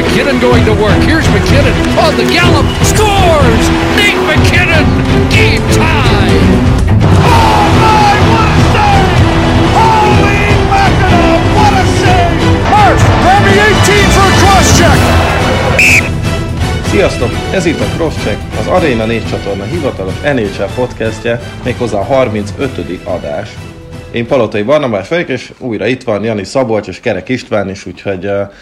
McKinnon going to work. Here's McKinnon on the gallop. Scores! Nate McKinnon! Game tie! My, what a save! Holy mackerel, what a save! Hurst, Remy 18 for a cross check! Sziasztok! Ez itt a Crosscheck, az Arena 4 csatorna hivatalos NHL podcastje, méghozzá a 35. adás. Én Palotai Barnabás vagyok, és újra itt van Jani Szabolcs és Kerek István is, úgyhogy uh,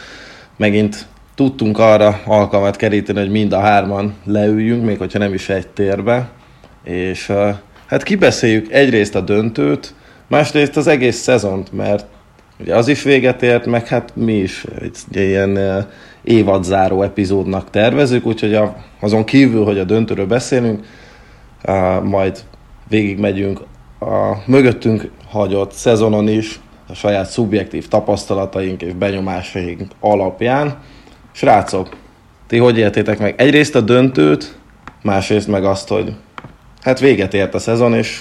megint tudtunk arra alkalmat keríteni, hogy mind a hárman leüljünk, még hogyha nem is egy térbe. És hát kibeszéljük egyrészt a döntőt, másrészt az egész szezont, mert ugye az is véget ért, meg hát mi is egy, ilyen évadzáró epizódnak tervezünk, úgyhogy azon kívül, hogy a döntőről beszélünk, majd végigmegyünk a mögöttünk hagyott szezonon is, a saját szubjektív tapasztalataink és benyomásaink alapján. Srácok, ti hogy éltétek meg egyrészt a döntőt, másrészt meg azt, hogy hát véget ért a szezon, és,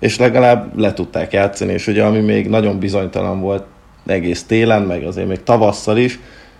és legalább le tudták játszani, és ugye ami még nagyon bizonytalan volt egész télen, meg azért még tavasszal is,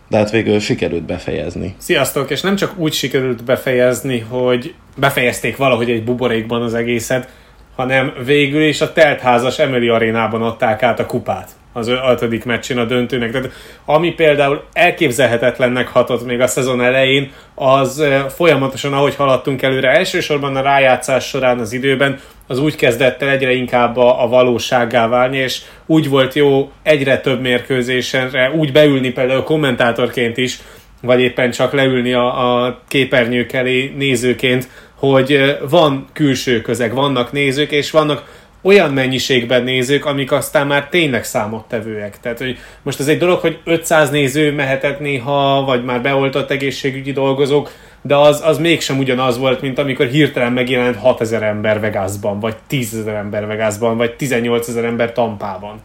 de hát végül sikerült befejezni. Sziasztok, és nem csak úgy sikerült befejezni, hogy befejezték valahogy egy buborékban az egészet, hanem végül is a teltházas Emily arénában adták át a kupát az ötödik meccsén a döntőnek. Tehát ami például elképzelhetetlennek hatott még a szezon elején, az folyamatosan, ahogy haladtunk előre, elsősorban a rájátszás során az időben, az úgy kezdett el egyre inkább a, a valósággá válni, és úgy volt jó egyre több mérkőzésenre úgy beülni például kommentátorként is, vagy éppen csak leülni a, a képernyők elé nézőként, hogy van külső közeg, vannak nézők, és vannak olyan mennyiségben nézők, amik aztán már tényleg számottevőek. Tehát, hogy most ez egy dolog, hogy 500 néző mehetett néha, vagy már beoltott egészségügyi dolgozók, de az, az mégsem ugyanaz volt, mint amikor hirtelen megjelent 6000 ember Vegasban, vagy 10.000 ember Vegasban, vagy 18.000 ember Tampában.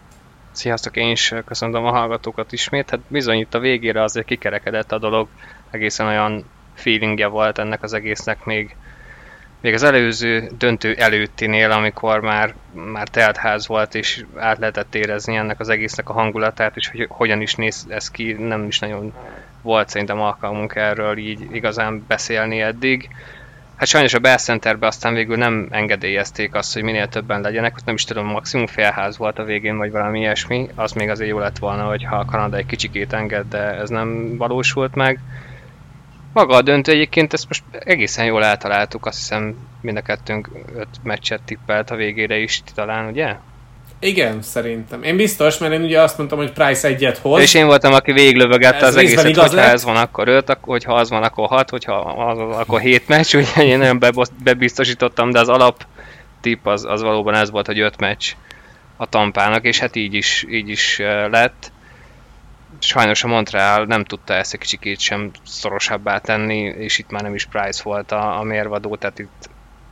Sziasztok, én is köszöntöm a hallgatókat ismét. Hát bizony itt a végére azért kikerekedett a dolog, egészen olyan feelingje volt ennek az egésznek még még az előző döntő előttinél, amikor már, már teltház volt, és át lehetett érezni ennek az egésznek a hangulatát, és hogy hogyan is néz ez ki, nem is nagyon volt szerintem alkalmunk erről így igazán beszélni eddig. Hát sajnos a Bell Centerbe aztán végül nem engedélyezték azt, hogy minél többen legyenek, nem is tudom, maximum félház volt a végén, vagy valami ilyesmi, az még azért jó lett volna, hogyha a Kanada egy kicsikét enged, de ez nem valósult meg. Maga a döntő egyébként ezt most egészen jól eltaláltuk, azt hiszem mind a kettőnk öt meccset tippelt a végére is talán, ugye? Igen, szerintem. Én biztos, mert én ugye azt mondtam, hogy Price egyet hoz. És én voltam, aki végiglövögette az egészet, igaz hogyha lett. ez van, akkor öt, hogyha az van, akkor hat, hogyha az, akkor hét meccs, úgyhogy én nagyon bebiztosítottam, de az alap tipp az, az valóban ez volt, hogy öt meccs a tampának, és hát így is, így is lett sajnos a Montreal nem tudta ezt egy kicsikét sem szorosabbá tenni, és itt már nem is Price volt a, a mérvadó, tehát itt,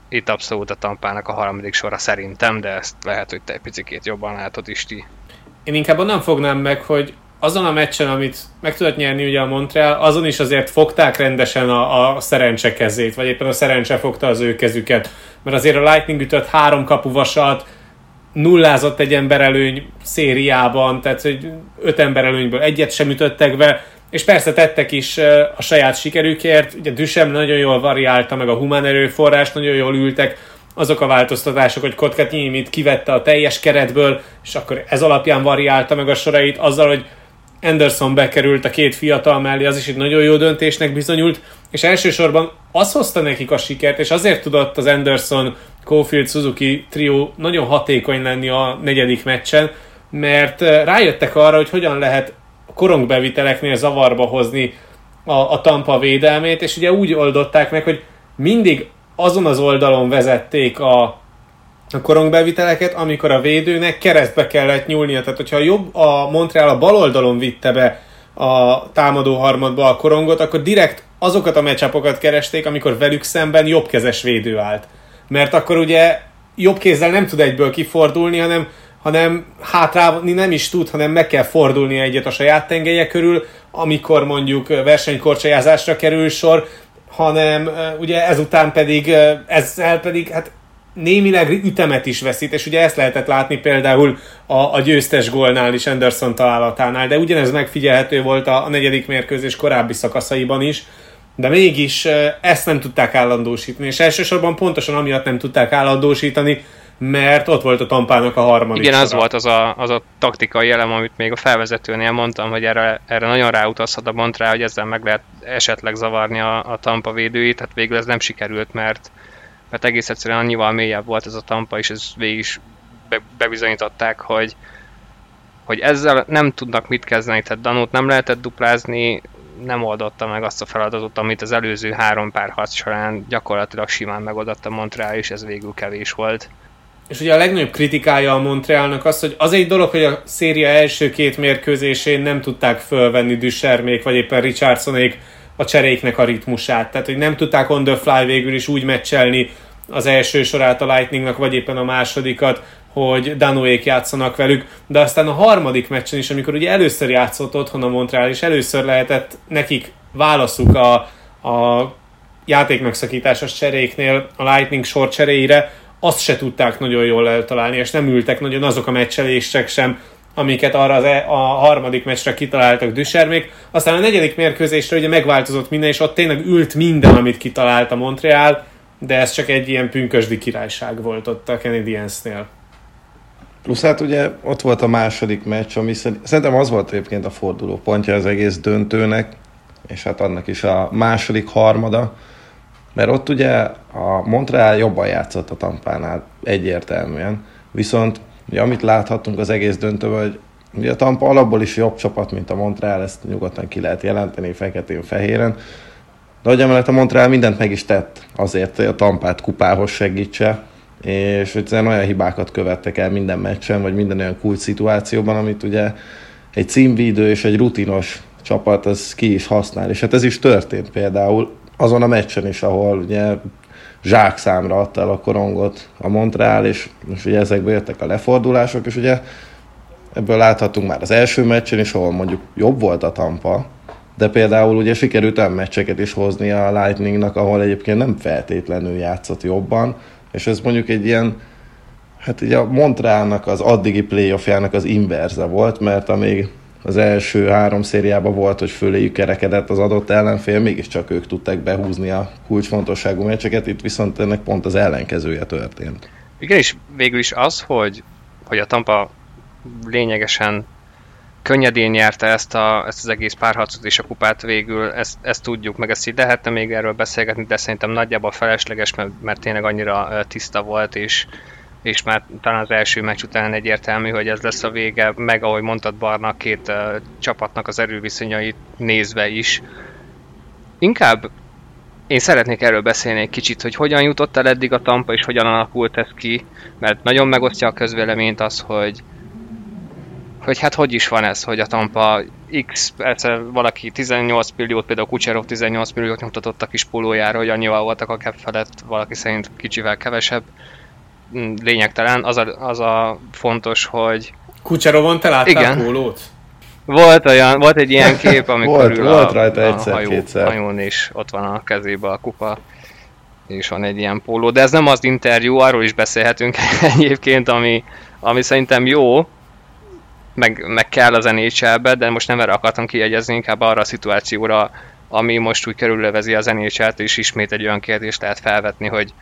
itt abszolút a tampának a harmadik sora szerintem, de ezt lehet, hogy te egy picit jobban látod is ti. Én inkább onnan fognám meg, hogy azon a meccsen, amit meg tudott nyerni ugye a Montreal, azon is azért fogták rendesen a, a szerencse kezét, vagy éppen a szerencse fogta az ő kezüket. Mert azért a Lightning ütött három kapuvasat, nullázott egy emberelőny szériában, tehát hogy öt emberelőnyből egyet sem ütöttek be, és persze tettek is a saját sikerükért, ugye Düsem nagyon jól variálta meg a humán erőforrás, nagyon jól ültek azok a változtatások, hogy Kotkatnyimit kivette a teljes keretből, és akkor ez alapján variálta meg a sorait azzal, hogy Anderson bekerült a két fiatal mellé, az is egy nagyon jó döntésnek bizonyult, és elsősorban az hozta nekik a sikert, és azért tudott az Anderson Caulfield Suzuki trió nagyon hatékony lenni a negyedik meccsen, mert eh, rájöttek arra, hogy hogyan lehet korongbeviteleknél zavarba hozni a, a Tampa védelmét, és ugye úgy oldották meg, hogy mindig azon az oldalon vezették a, a korongbeviteleket, amikor a védőnek keresztbe kellett nyúlnia. Tehát, hogyha a, jobb, a Montreal a bal oldalon vitte be a támadó harmadba a korongot, akkor direkt azokat a meccsapokat keresték, amikor velük szemben jobbkezes védő állt mert akkor ugye jobb kézzel nem tud egyből kifordulni, hanem, hanem hátrálni nem is tud, hanem meg kell fordulni egyet a saját tengelye körül, amikor mondjuk versenykorcsajázásra kerül sor, hanem ugye ezután pedig, ezzel pedig hát némileg ütemet is veszít, és ugye ezt lehetett látni például a, a győztes gólnál is, Anderson találatánál, de ugyanez megfigyelhető volt a, a negyedik mérkőzés korábbi szakaszaiban is, de mégis ezt nem tudták állandósítani, és elsősorban pontosan amiatt nem tudták állandósítani, mert ott volt a tampának a harmadik Igen, az volt az a, az a taktikai elem, amit még a felvezetőnél mondtam, hogy erre, erre nagyon ráutazhat a Montrá, hogy ezzel meg lehet esetleg zavarni a, a tampa védőit, hát végül ez nem sikerült, mert, mert egész egyszerűen annyival mélyebb volt ez a tampa, és ez végig is be, bebizonyították, hogy, hogy ezzel nem tudnak mit kezdeni, tehát Danót nem lehetett duplázni, nem oldotta meg azt a feladatot, amit az előző három pár harc során gyakorlatilag simán megoldott a Montreal, és ez végül kevés volt. És ugye a legnagyobb kritikája a Montrealnak az, hogy az egy dolog, hogy a széria első két mérkőzésén nem tudták fölvenni Düssermék, vagy éppen Richardsonék a cseréknek a ritmusát. Tehát, hogy nem tudták on the fly végül is úgy meccselni az első sorát a Lightningnak, vagy éppen a másodikat, hogy Danoék játszanak velük, de aztán a harmadik meccsen is, amikor ugye először játszott otthon a Montreal, és először lehetett nekik válaszuk a, a játékmegszakításos cseréknél a Lightning sor cseréire, azt se tudták nagyon jól eltalálni, és nem ültek nagyon azok a meccselések sem, amiket arra az e, a harmadik meccsre kitaláltak Düssermék. Aztán a negyedik mérkőzésre ugye megváltozott minden, és ott tényleg ült minden, amit kitalált a Montreal, de ez csak egy ilyen pünkösdi királyság volt ott a Canadiensnél. Plusz hát ugye ott volt a második meccs, ami szerintem az volt egyébként a forduló pontja az egész döntőnek, és hát annak is a második harmada, mert ott ugye a Montreal jobban játszott a Tampánál egyértelműen, viszont ugye, amit láthatunk az egész döntőben, hogy ugye a Tampa alapból is jobb csapat, mint a Montreal, ezt nyugodtan ki lehet jelenteni feketén-fehéren, de hogy emellett a Montreal mindent meg is tett azért, hogy a Tampát kupához segítse, és hogy olyan hibákat követtek el minden meccsen, vagy minden olyan kult szituációban, amit ugye egy címvídő és egy rutinos csapat az ki is használ. És hát ez is történt például azon a meccsen is, ahol ugye zsák számra adta el a korongot a Montreal, és, és ugye ezekből jöttek a lefordulások, és ugye ebből láthatunk már az első meccsen is, ahol mondjuk jobb volt a Tampa, de például ugye sikerült olyan meccseket is hozni a Lightningnak, ahol egyébként nem feltétlenül játszott jobban, és ez mondjuk egy ilyen, hát ugye a Montrealnak az addigi playoffjának az inverze volt, mert amíg az első három szériában volt, hogy föléjük kerekedett az adott ellenfél, mégiscsak ők tudták behúzni a kulcsfontosságú meccseket, itt viszont ennek pont az ellenkezője történt. Igen, és végül is az, hogy, hogy a Tampa lényegesen könnyedén nyerte ezt, a, ezt az egész párharcot és a kupát végül, ezt, ezt tudjuk, meg ezt így lehetne még erről beszélgetni, de szerintem nagyjából felesleges, mert, mert tényleg annyira tiszta volt, és, és már talán az első meccs után egyértelmű, hogy ez lesz a vége, meg ahogy mondtad Barna, két uh, csapatnak az erőviszonyait nézve is. Inkább én szeretnék erről beszélni egy kicsit, hogy hogyan jutott el eddig a Tampa, és hogyan alakult ez ki, mert nagyon megosztja a közvéleményt az, hogy, hogy hát hogy is van ez, hogy a Tampa X, persze valaki 18 milliót, például Kucserov 18 milliót nyomtatott a kis pólójára, hogy annyival voltak a cap felett, valaki szerint kicsivel kevesebb. Mm, lényegtelen, az a, az a fontos, hogy... Kucserovon te láttál Igen. pólót? Volt, olyan, volt egy ilyen kép, amikor volt, ül volt a, rajta egyszer, a hajó, kétszer. hajón, és ott van a kezébe a kupa, és van egy ilyen póló. De ez nem az interjú, arról is beszélhetünk egyébként, ami, ami szerintem jó, meg, meg kell az nhl de most nem erre akartam kiegyezni, inkább arra a szituációra, ami most úgy körülövezi az nhl és ismét egy olyan kérdést lehet felvetni, hogy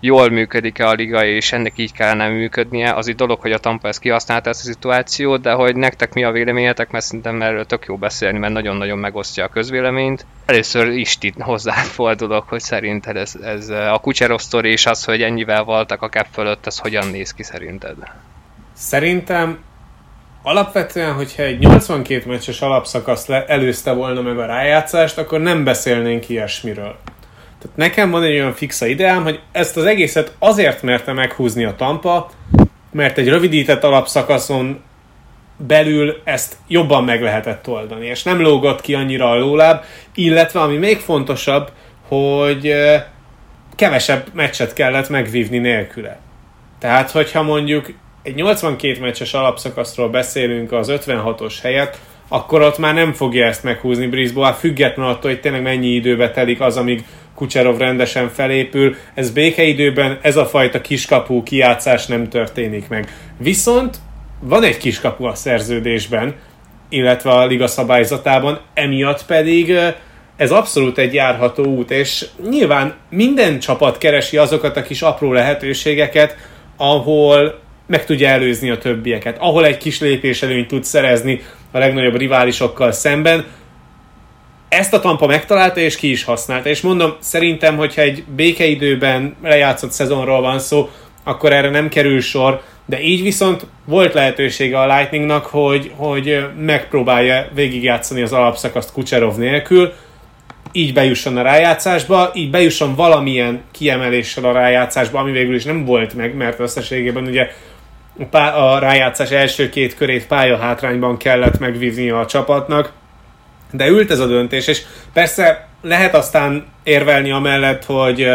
jól működik-e a liga, és ennek így kellene működnie. Az egy dolog, hogy a Tampa ezt kihasználta ezt a szituációt, de hogy nektek mi a véleményetek, mert szerintem erről tök jó beszélni, mert nagyon-nagyon megosztja a közvéleményt. Először Isti hozzáfordulok, hogy szerinted ez, ez a Kucserov sztori és az, hogy ennyivel voltak a cap fölött, ez hogyan néz ki szerinted? Szerintem alapvetően, hogyha egy 82 meccses alapszakasz le, előzte volna meg a rájátszást, akkor nem beszélnénk ilyesmiről. Tehát nekem van egy olyan fixa ideám, hogy ezt az egészet azért merte meghúzni a Tampa, mert egy rövidített alapszakaszon belül ezt jobban meg lehetett oldani, és nem lógott ki annyira a lóláb, illetve ami még fontosabb, hogy kevesebb meccset kellett megvívni nélküle. Tehát, hogyha mondjuk egy 82 meccses alapszakaszról beszélünk az 56-os helyet, akkor ott már nem fogja ezt meghúzni Brisbane, független attól, hogy tényleg mennyi időbe telik az, amíg Kucserov rendesen felépül. Ez békeidőben ez a fajta kiskapu kiátszás nem történik meg. Viszont van egy kiskapu a szerződésben, illetve a liga szabályzatában, emiatt pedig ez abszolút egy járható út, és nyilván minden csapat keresi azokat a kis apró lehetőségeket, ahol meg tudja előzni a többieket, ahol egy kis lépés előnyt tud szerezni a legnagyobb riválisokkal szemben. Ezt a Tampa megtalálta és ki is használta, és mondom, szerintem, hogyha egy békeidőben lejátszott szezonról van szó, akkor erre nem kerül sor, de így viszont volt lehetősége a Lightningnak, hogy, hogy megpróbálja végigjátszani az alapszakaszt Kucserov nélkül, így bejusson a rájátszásba, így bejusson valamilyen kiemeléssel a rájátszásba, ami végül is nem volt meg, mert összességében ugye a rájátszás első két körét pálya hátrányban kellett megvívni a csapatnak, de ült ez a döntés, és persze lehet aztán érvelni amellett, hogy,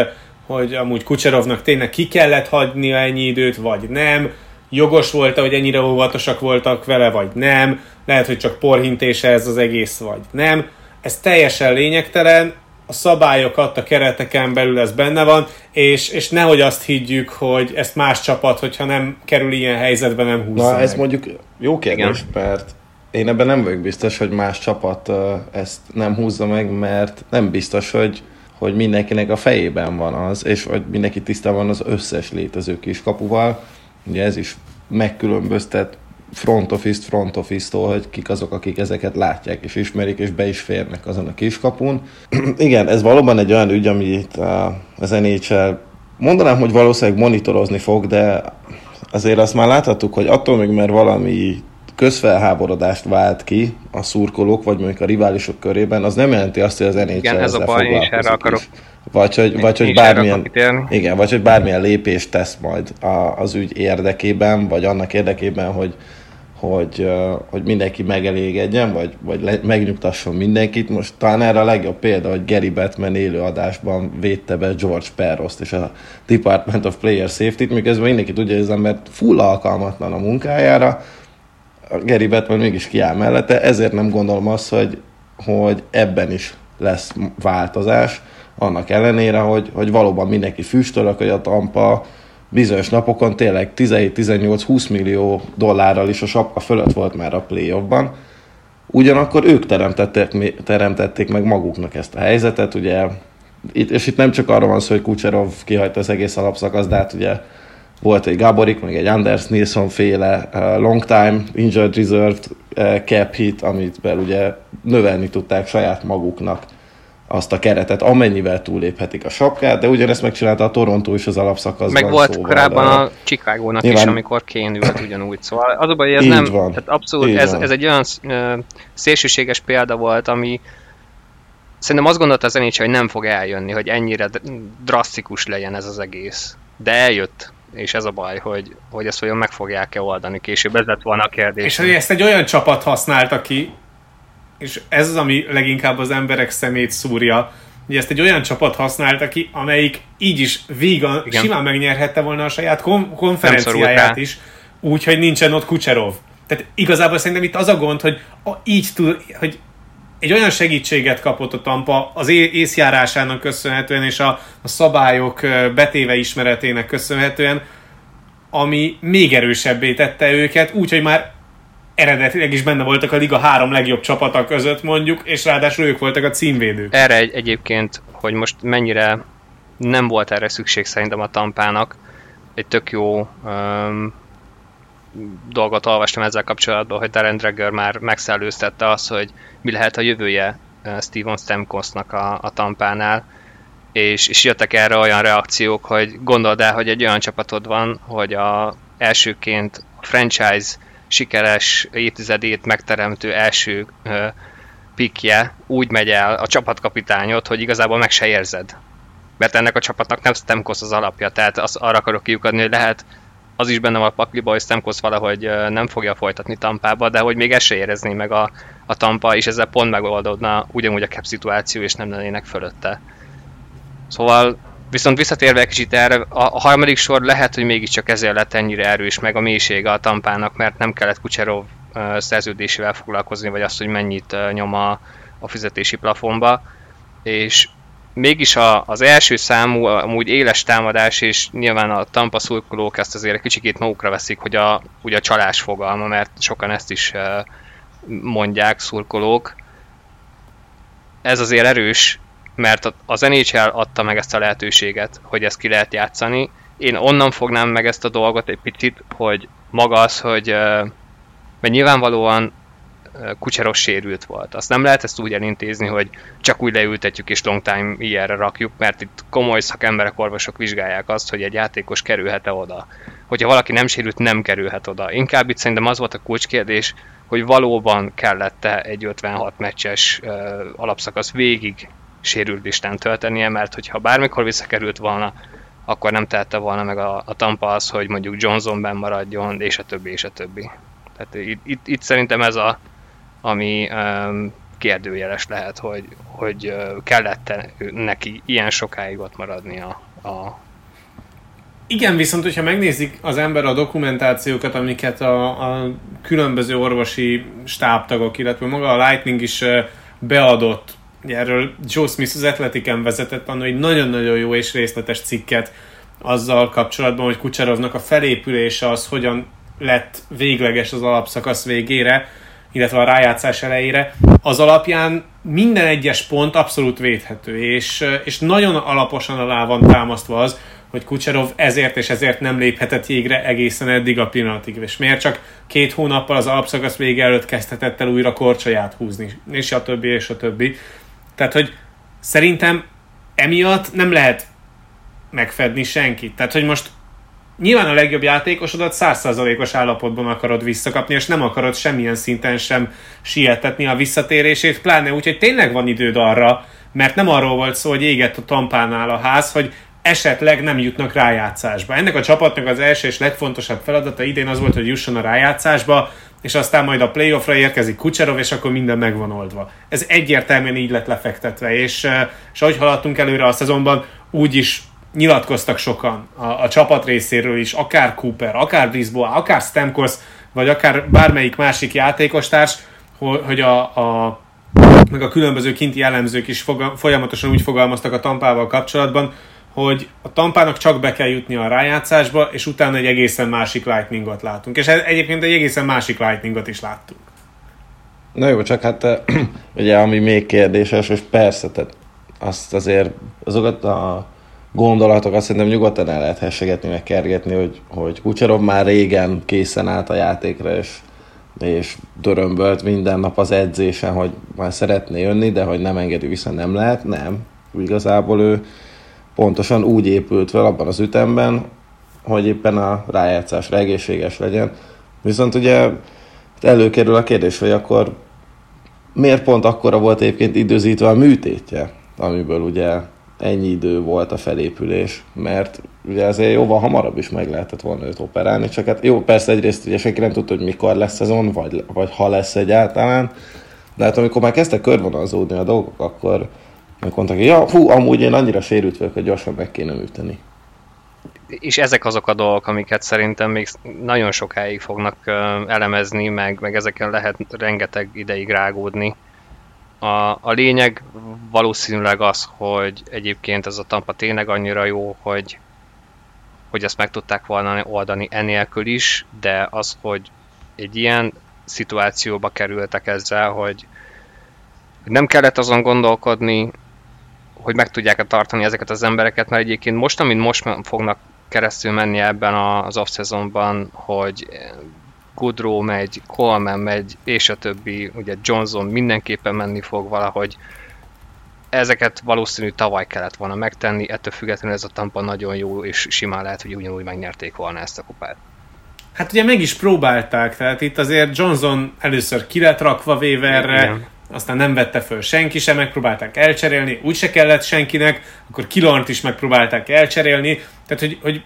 hogy amúgy Kucserovnak tényleg ki kellett hagynia ennyi időt, vagy nem, jogos volt hogy ennyire óvatosak voltak vele, vagy nem, lehet, hogy csak porhintése ez az egész, vagy nem. Ez teljesen lényegtelen, a szabályokat, a kereteken belül ez benne van, és, és nehogy azt higgyük, hogy ezt más csapat, hogyha nem kerül ilyen helyzetbe, nem húzza Na, meg. ez mondjuk jó kérdés, Igen. mert én ebben nem vagyok biztos, hogy más csapat ezt nem húzza meg, mert nem biztos, hogy, hogy mindenkinek a fejében van az, és hogy mindenki van az összes létező kiskapuval. Ugye ez is megkülönböztet front office front office-tól, hogy kik azok, akik ezeket látják és ismerik, és be is férnek azon a kiskapun. Igen, ez valóban egy olyan ügy, amit az NHL mondanám, hogy valószínűleg monitorozni fog, de azért azt már láthattuk, hogy attól még, mert valami közfelháborodást vált ki a szurkolók, vagy mondjuk a riválisok körében, az nem jelenti azt, hogy az NHL Igen, ez a baj, én is erre akarok. Is. Vagy hogy, vagy, hogy bármilyen, igen, vagy hogy bármilyen lépést tesz majd a, az ügy érdekében, vagy annak érdekében, hogy, hogy, hogy mindenki megelégedjen, vagy, vagy le, megnyugtasson mindenkit. Most talán erre a legjobb példa, hogy Gary Batman élő adásban védte be George Perrost és a Department of Player Safety-t, miközben mindenki tudja, hogy ez ember full alkalmatlan a munkájára, a Gary Batman mégis kiáll mellette, ezért nem gondolom azt, hogy, hogy ebben is lesz változás, annak ellenére, hogy, hogy valóban mindenki füstölök, hogy a Tampa bizonyos napokon tényleg 17-18-20 millió dollárral is a sapka fölött volt már a playoffban. Ugyanakkor ők teremtették, teremtették meg maguknak ezt a helyzetet, ugye, itt, és itt nem csak arról van szó, hogy Kucserov kihagyta az egész alapszakasz, de hát ugye volt egy Gaborik, meg egy Anders Nilsson féle uh, long time injured reserved uh, cap hit, amit be ugye növelni tudták saját maguknak azt a keretet, amennyivel túléphetik a sapkát, de ugyanezt megcsinálta a Toronto is az alapszakaszban. Meg volt szóval korábban a, a Chicago-nak nyilván... is, amikor Kane ült ugyanúgy. Szóval az a baj, ez nem, van. tehát abszolút, ez, ez, egy olyan uh, szélsőséges példa volt, ami szerintem azt gondolta az NHL, hogy nem fog eljönni, hogy ennyire drasztikus legyen ez az egész. De eljött és ez a baj, hogy, hogy ezt olyan meg fogják-e oldani később, ez lett volna a kérdés. És hogy ezt egy olyan csapat használta ki, és ez az, ami leginkább az emberek szemét szúrja, hogy ezt egy olyan csapat használta ki, amelyik így is vígan, Igen. simán megnyerhette volna a saját kon- konferenciáját is, úgyhogy nincsen ott Kucserov. Tehát igazából szerintem itt az a gond, hogy így tud, hogy egy olyan segítséget kapott a Tampa az észjárásának köszönhetően és a, a szabályok betéve ismeretének köszönhetően, ami még erősebbé tette őket, úgyhogy már eredetileg is benne voltak a liga három legjobb csapata között mondjuk, és ráadásul ők voltak a címvédők. Erre egy, egyébként, hogy most mennyire nem volt erre szükség szerintem a Tampának, egy tök jó um, dolgot olvastam ezzel kapcsolatban, hogy Darren Dreger már megszellőztette azt, hogy mi lehet a jövője Steven Stamkosnak a, a Tampánál, és, és jöttek erre olyan reakciók, hogy gondold el, hogy egy olyan csapatod van, hogy a elsőként a franchise sikeres évtizedét megteremtő első uh, pikje úgy megy el a csapatkapitányot, hogy igazából meg se érzed. Mert ennek a csapatnak nem Stemkos az alapja, tehát az, arra akarok kiukadni, hogy lehet az is benne van a pakliba, hogy Stemkos valahogy nem fogja folytatni Tampába, de hogy még ezt se érezné meg a, a Tampa, és ezzel pont megoldódna ugyanúgy a cap szituáció, és nem lennének fölötte. Szóval Viszont visszatérve egy kicsit erre, a, a harmadik sor lehet, hogy mégiscsak ezért lett ennyire erős, meg a mélysége a tampának, mert nem kellett Kucserov uh, szerződésével foglalkozni, vagy azt, hogy mennyit uh, nyom a, a fizetési plafonba, és mégis a, az első számú, amúgy éles támadás, és nyilván a Tampa szurkolók ezt azért egy kicsikét magukra veszik, hogy a, ugye a csalás fogalma, mert sokan ezt is mondják szurkolók. Ez azért erős, mert az NHL adta meg ezt a lehetőséget, hogy ezt ki lehet játszani. Én onnan fognám meg ezt a dolgot egy picit, hogy maga az, hogy mert nyilvánvalóan kucseros sérült volt. Azt nem lehet ezt úgy elintézni, hogy csak úgy leültetjük és long time ilyenre rakjuk, mert itt komoly szakemberek, orvosok vizsgálják azt, hogy egy játékos kerülhet-e oda. Hogyha valaki nem sérült, nem kerülhet oda. Inkább itt szerintem az volt a kulcskérdés, hogy valóban kellett-e egy 56 meccses uh, alapszakasz végig sérült listán töltenie, mert hogyha bármikor visszakerült volna, akkor nem tehette volna meg a, a Tampa az, hogy mondjuk Johnson ben maradjon, és a többi, és a többi. Tehát itt, itt, itt szerintem ez a, ami um, kérdőjeles lehet, hogy, hogy kellett neki ilyen sokáig ott maradni a igen, viszont hogyha megnézik az ember a dokumentációkat, amiket a, a különböző orvosi stábtagok, illetve maga a Lightning is beadott, erről Joe Smith az Athletic-en vezetett annól egy nagyon-nagyon jó és részletes cikket azzal kapcsolatban, hogy Kucserovnak a felépülése az hogyan lett végleges az alapszakasz végére, illetve a rájátszás elejére, az alapján minden egyes pont abszolút védhető, és, és nagyon alaposan alá van támasztva az, hogy Kucserov ezért és ezért nem léphetett jégre egészen eddig a pillanatig. És miért csak két hónappal az alapszakasz vége előtt kezdhetett el újra korcsaját húzni, és a többi, és a többi. Tehát, hogy szerintem emiatt nem lehet megfedni senkit. Tehát, hogy most nyilván a legjobb játékosodat százszázalékos állapotban akarod visszakapni, és nem akarod semmilyen szinten sem sietetni a visszatérését, pláne úgy, hogy tényleg van időd arra, mert nem arról volt szó, hogy égett a tampánál a ház, hogy esetleg nem jutnak rájátszásba. Ennek a csapatnak az első és legfontosabb feladata idén az volt, hogy jusson a rájátszásba, és aztán majd a playoffra érkezik Kucserov, és akkor minden meg van oldva. Ez egyértelműen így lett lefektetve, és, eh, és ahogy haladtunk előre a szezonban, úgy is nyilatkoztak sokan a, a csapat részéről is, akár Cooper, akár Brisbois, akár Stamkos, vagy akár bármelyik másik játékostárs, hogy a, a meg a különböző kinti elemzők is folyamatosan úgy fogalmaztak a tampával kapcsolatban, hogy a tampának csak be kell jutni a rájátszásba, és utána egy egészen másik lightningot látunk. És egyébként egy egészen másik lightningot is láttunk. Na jó, csak hát ugye ami még kérdéses, és persze, tehát azt azért azokat a gondolatokat szerintem nyugodtan el lehet hessegetni, meg kergetni, hogy, hogy Kucserov már régen készen állt a játékra, és, és dörömbölt minden nap az edzésen, hogy már szeretné jönni, de hogy nem engedi vissza, nem lehet, nem. Igazából ő pontosan úgy épült fel abban az ütemben, hogy éppen a rájátszásra egészséges legyen. Viszont ugye előkerül a kérdés, hogy akkor miért pont akkora volt egyébként időzítve a műtétje, amiből ugye ennyi idő volt a felépülés, mert ugye azért jóval hamarabb is meg lehetett volna őt operálni, csak hát jó, persze egyrészt ugye senki nem tudta, hogy mikor lesz szezon, vagy, vagy ha lesz egyáltalán, de hát amikor már kezdtek körvonalzódni a dolgok, akkor mondták, hogy ja, hú, amúgy én annyira sérült vagyok, hogy gyorsan meg kéne műteni. És ezek azok a dolgok, amiket szerintem még nagyon sokáig fognak elemezni, meg, meg ezeken lehet rengeteg ideig rágódni. A, a lényeg valószínűleg az, hogy egyébként ez a Tampa tényleg annyira jó, hogy, hogy ezt meg tudták volna oldani enélkül is, de az, hogy egy ilyen szituációba kerültek ezzel, hogy nem kellett azon gondolkodni, hogy meg tudják-e tartani ezeket az embereket, mert egyébként most, amint most fognak keresztül menni ebben az off-szezonban, hogy Goodrow megy, Coleman megy, és a többi, ugye Johnson mindenképpen menni fog valahogy. Ezeket valószínű tavaly kellett volna megtenni, ettől függetlenül ez a Tampa nagyon jó, és simán lehet, hogy ugyanúgy megnyerték volna ezt a kupát. Hát ugye meg is próbálták, tehát itt azért Johnson először ki lett rakva Weaverre, Igen aztán nem vette föl senki sem, megpróbálták elcserélni, úgyse kellett senkinek, akkor Kilort is megpróbálták elcserélni, tehát hogy, hogy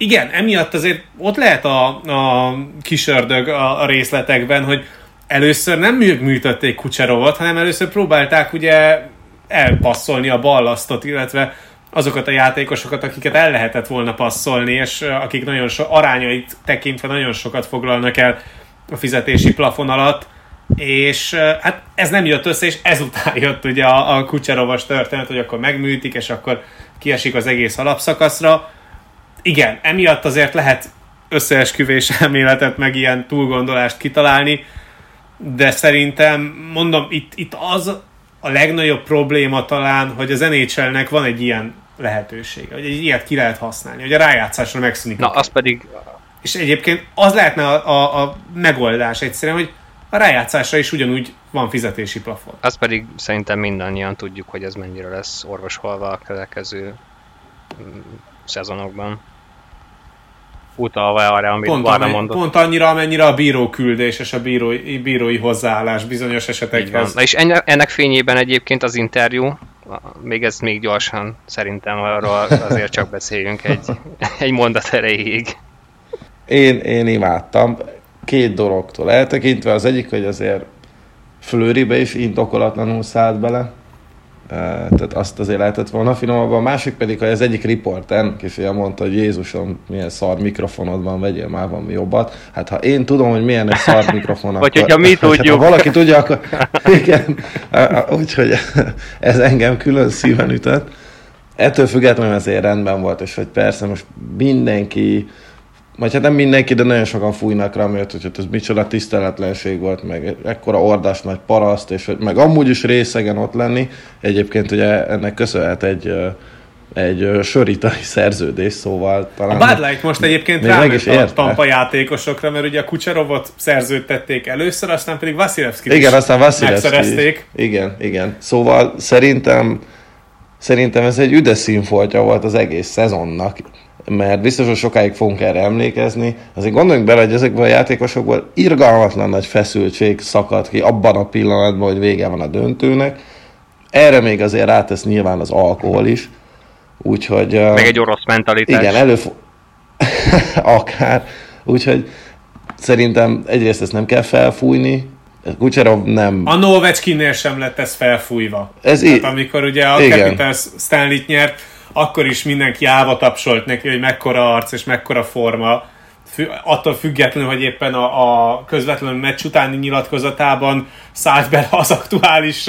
igen, emiatt azért ott lehet a, a kisördög a, a részletekben, hogy először nem műtötték Kucserovot, hanem először próbálták ugye elpasszolni a ballasztot, illetve azokat a játékosokat, akiket el lehetett volna passzolni, és akik nagyon so, arányait tekintve nagyon sokat foglalnak el a fizetési plafon alatt, és hát ez nem jött össze, és ezután jött ugye a, a Kucserovas történet, hogy akkor megműtik, és akkor kiesik az egész alapszakaszra. Igen, emiatt azért lehet összeesküvés elméletet, meg ilyen túlgondolást kitalálni, de szerintem, mondom, itt, itt az a legnagyobb probléma talán, hogy az NHL-nek van egy ilyen lehetősége, hogy egy ilyet ki lehet használni, hogy a rájátszásra megszűnik. Na, az pedig... És egyébként az lehetne a, a, a megoldás egyszerűen, hogy a rájátszásra is ugyanúgy van fizetési plafon. Az pedig szerintem mindannyian tudjuk, hogy ez mennyire lesz orvosolva a következő mm, szezonokban. Utalva arra, amit pont, amely, mondott. pont annyira, amennyire a bíró küldés és a bírói, bírói hozzáállás bizonyos esetekhez. Na és ennek, ennek fényében egyébként az interjú, még ez még gyorsan szerintem arról azért csak beszéljünk egy, egy mondat erejéig. Én, én imádtam két dologtól eltekintve. Az egyik, hogy azért Flőribe is indokolatlanul szállt bele, tehát azt azért lehetett volna finomabban. A másik pedig, hogy az egyik riporter kisfia mondta, hogy Jézusom, milyen szar mikrofonod van, vegyél már valami jobbat. Hát ha én tudom, hogy milyen egy szar mikrofon, Vagy hogyha mi tudjuk. Hát, ha valaki tudja, akkor igen, úgyhogy ez engem külön szíven ütött. Ettől függetlenül azért rendben volt, és hogy persze most mindenki vagy hát nem mindenki, de nagyon sokan fújnak rá, mert hogy ez micsoda tiszteletlenség volt, meg ekkora ordás nagy paraszt, és meg amúgy is részegen ott lenni. Egyébként ugye ennek köszönhet egy egy söritai szerződés, szóval talán... A Bud Light most egyébként ráment a Tampa játékosokra, mert ugye a Kucserovot szerződtették először, aztán pedig Vasilevski Igen, aztán Vasilevski Igen, igen. Szóval szerintem szerintem ez egy üdes színfoltja volt az egész szezonnak mert biztos, hogy sokáig fogunk erre emlékezni. Azért gondoljunk bele, hogy ezekből a játékosokból irgalmatlan nagy feszültség szakad ki abban a pillanatban, hogy vége van a döntőnek. Erre még azért rátesz nyilván az alkohol is. Úgyhogy... Meg egy orosz mentalitás. Igen, előf... Akár. Úgyhogy szerintem egyrészt ezt nem kell felfújni, Kucserov nem... A Noveckinnél sem lett ez felfújva. Ez így. amikor ugye a Igen. Capitals Stanley-t nyert, akkor is mindenki állva tapsolt neki, hogy mekkora arc és mekkora forma. Attól függetlenül, hogy éppen a, a közvetlenül meccs utáni nyilatkozatában szállt bele az aktuális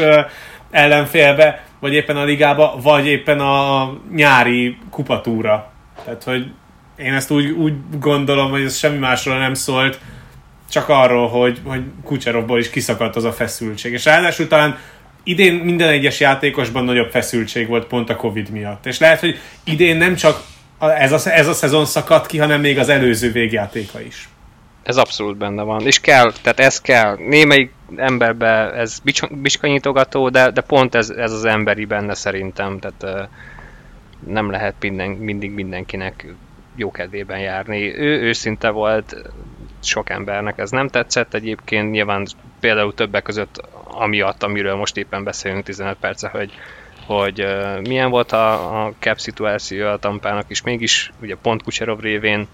ellenfélbe, vagy éppen a ligába, vagy éppen a nyári kupatúra. Tehát, hogy én ezt úgy, úgy gondolom, hogy ez semmi másról nem szólt, csak arról, hogy, hogy Kucserovból is kiszakadt az a feszültség. És ráadásul talán idén minden egyes játékosban nagyobb feszültség volt pont a Covid miatt. És lehet, hogy idén nem csak ez a, ez a szezon szakadt ki, hanem még az előző végjátéka is. Ez abszolút benne van. És kell, tehát ez kell. Némelyik emberbe ez bicskanyitogató, de, de pont ez, ez az emberi benne szerintem. Tehát nem lehet minden, mindig mindenkinek jó kedvében járni. Ő őszinte volt, sok embernek ez nem tetszett egyébként, nyilván például többek között amiatt, amiről most éppen beszélünk 15 perce, hogy, hogy uh, milyen volt a, a cap szituáció a Tampának is, mégis ugye pont Kucherov révén,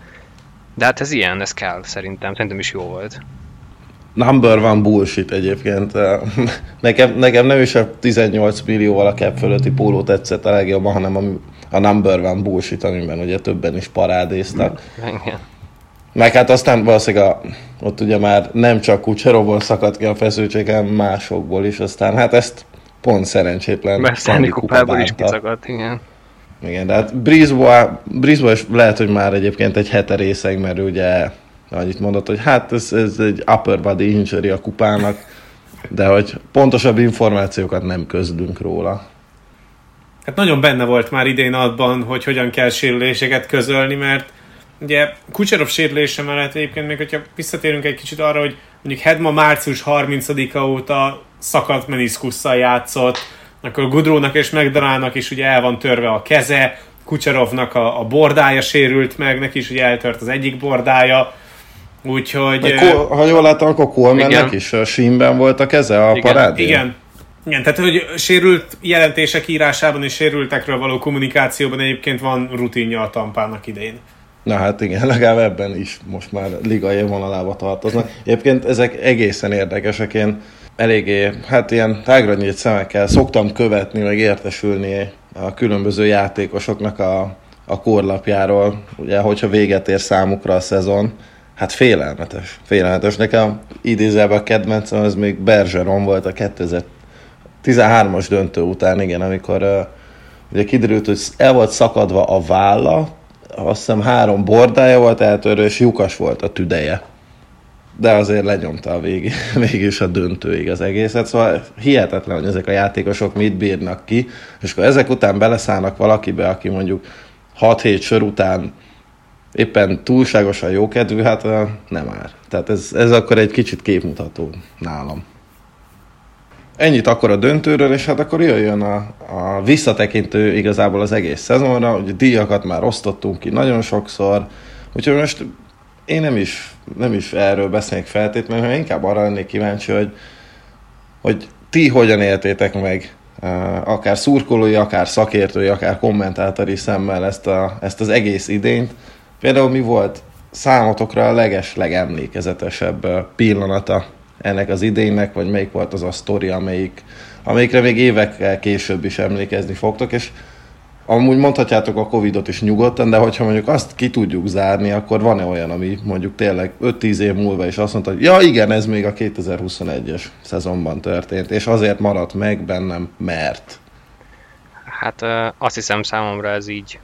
de hát ez ilyen, ez kell szerintem, szerintem is jó volt. Number van bullshit egyébként. Nekem, nekem nem is a 18 millióval a cap fölötti póló tetszett a legjobban, hanem a, a number van bullshit, amiben ugye többen is parádéztak. Igen. Meg hát aztán valószínűleg a, ott ugye már nem csak Kucserovból szakadt ki a feszültség, hanem másokból is, aztán hát ezt pont szerencsétlen Mert kupából is kiszakadt, igen. Igen, de hát Brisbois, Brisbois is lehet, hogy már egyébként egy hete részeg, mert ugye annyit mondott, hogy hát ez, ez egy upper body injury a kupának, de hogy pontosabb információkat nem közlünk róla. Hát nagyon benne volt már idén abban, hogy hogyan kell sérüléseket közölni, mert Ugye Kucserov sérülése mellett egyébként még, hogyha visszatérünk egy kicsit arra, hogy mondjuk Hedma március 30-a óta szakadt meniszkusszal játszott, akkor Gudrónak és Megdalának is ugye el van törve a keze, Kucserovnak a, a bordája sérült meg, neki is ugye eltört az egyik bordája, úgyhogy... Ko- ha jól láttam, akkor Colemannek is a sínben volt a keze a igen, parádén. Igen, igen, tehát hogy sérült jelentések írásában és sérültekről való kommunikációban egyébként van rutinja a tampának idején. Na hát igen, legalább ebben is most már liga élvonalába tartoznak. Egyébként ezek egészen érdekesek, én eléggé, hát ilyen tágra nyílt szemekkel szoktam követni, meg értesülni a különböző játékosoknak a, a korlapjáról, ugye, hogyha véget ér számukra a szezon, Hát félelmetes. Félelmetes. Nekem idézelve a kedvencem, az még Bergeron volt a 2013-as döntő után, igen, amikor uh, ugye kiderült, hogy el volt szakadva a válla, azt hiszem három bordája volt eltörő, és lyukas volt a tüdeje. De azért lenyomta a végig, végig a döntőig az egészet, szóval hihetetlen, hogy ezek a játékosok mit bírnak ki, és akkor ezek után beleszállnak valakibe, aki mondjuk 6-7 sor után éppen túlságosan jókedvű, hát nem már. Tehát ez, ez akkor egy kicsit képmutató nálam. Ennyit akkor a döntőről, és hát akkor jöjjön a, a visszatekintő igazából az egész szezonra, hogy díjakat már osztottunk ki nagyon sokszor, úgyhogy most én nem is, nem is erről beszélnék feltétlenül, hanem inkább arra lennék kíváncsi, hogy, hogy ti hogyan éltétek meg akár szurkolói, akár szakértői, akár kommentátori szemmel ezt, a, ezt az egész idényt. Például mi volt számotokra a leges, legemlékezetesebb pillanata ennek az idénynek, vagy melyik volt az a sztori, amelyik, amelyikre még évekkel később is emlékezni fogtok, és amúgy mondhatjátok a Covidot is nyugodtan, de hogyha mondjuk azt ki tudjuk zárni, akkor van-e olyan, ami mondjuk tényleg 5-10 év múlva is azt mondta, hogy ja igen, ez még a 2021-es szezonban történt, és azért maradt meg bennem, mert... Hát azt hiszem számomra ez így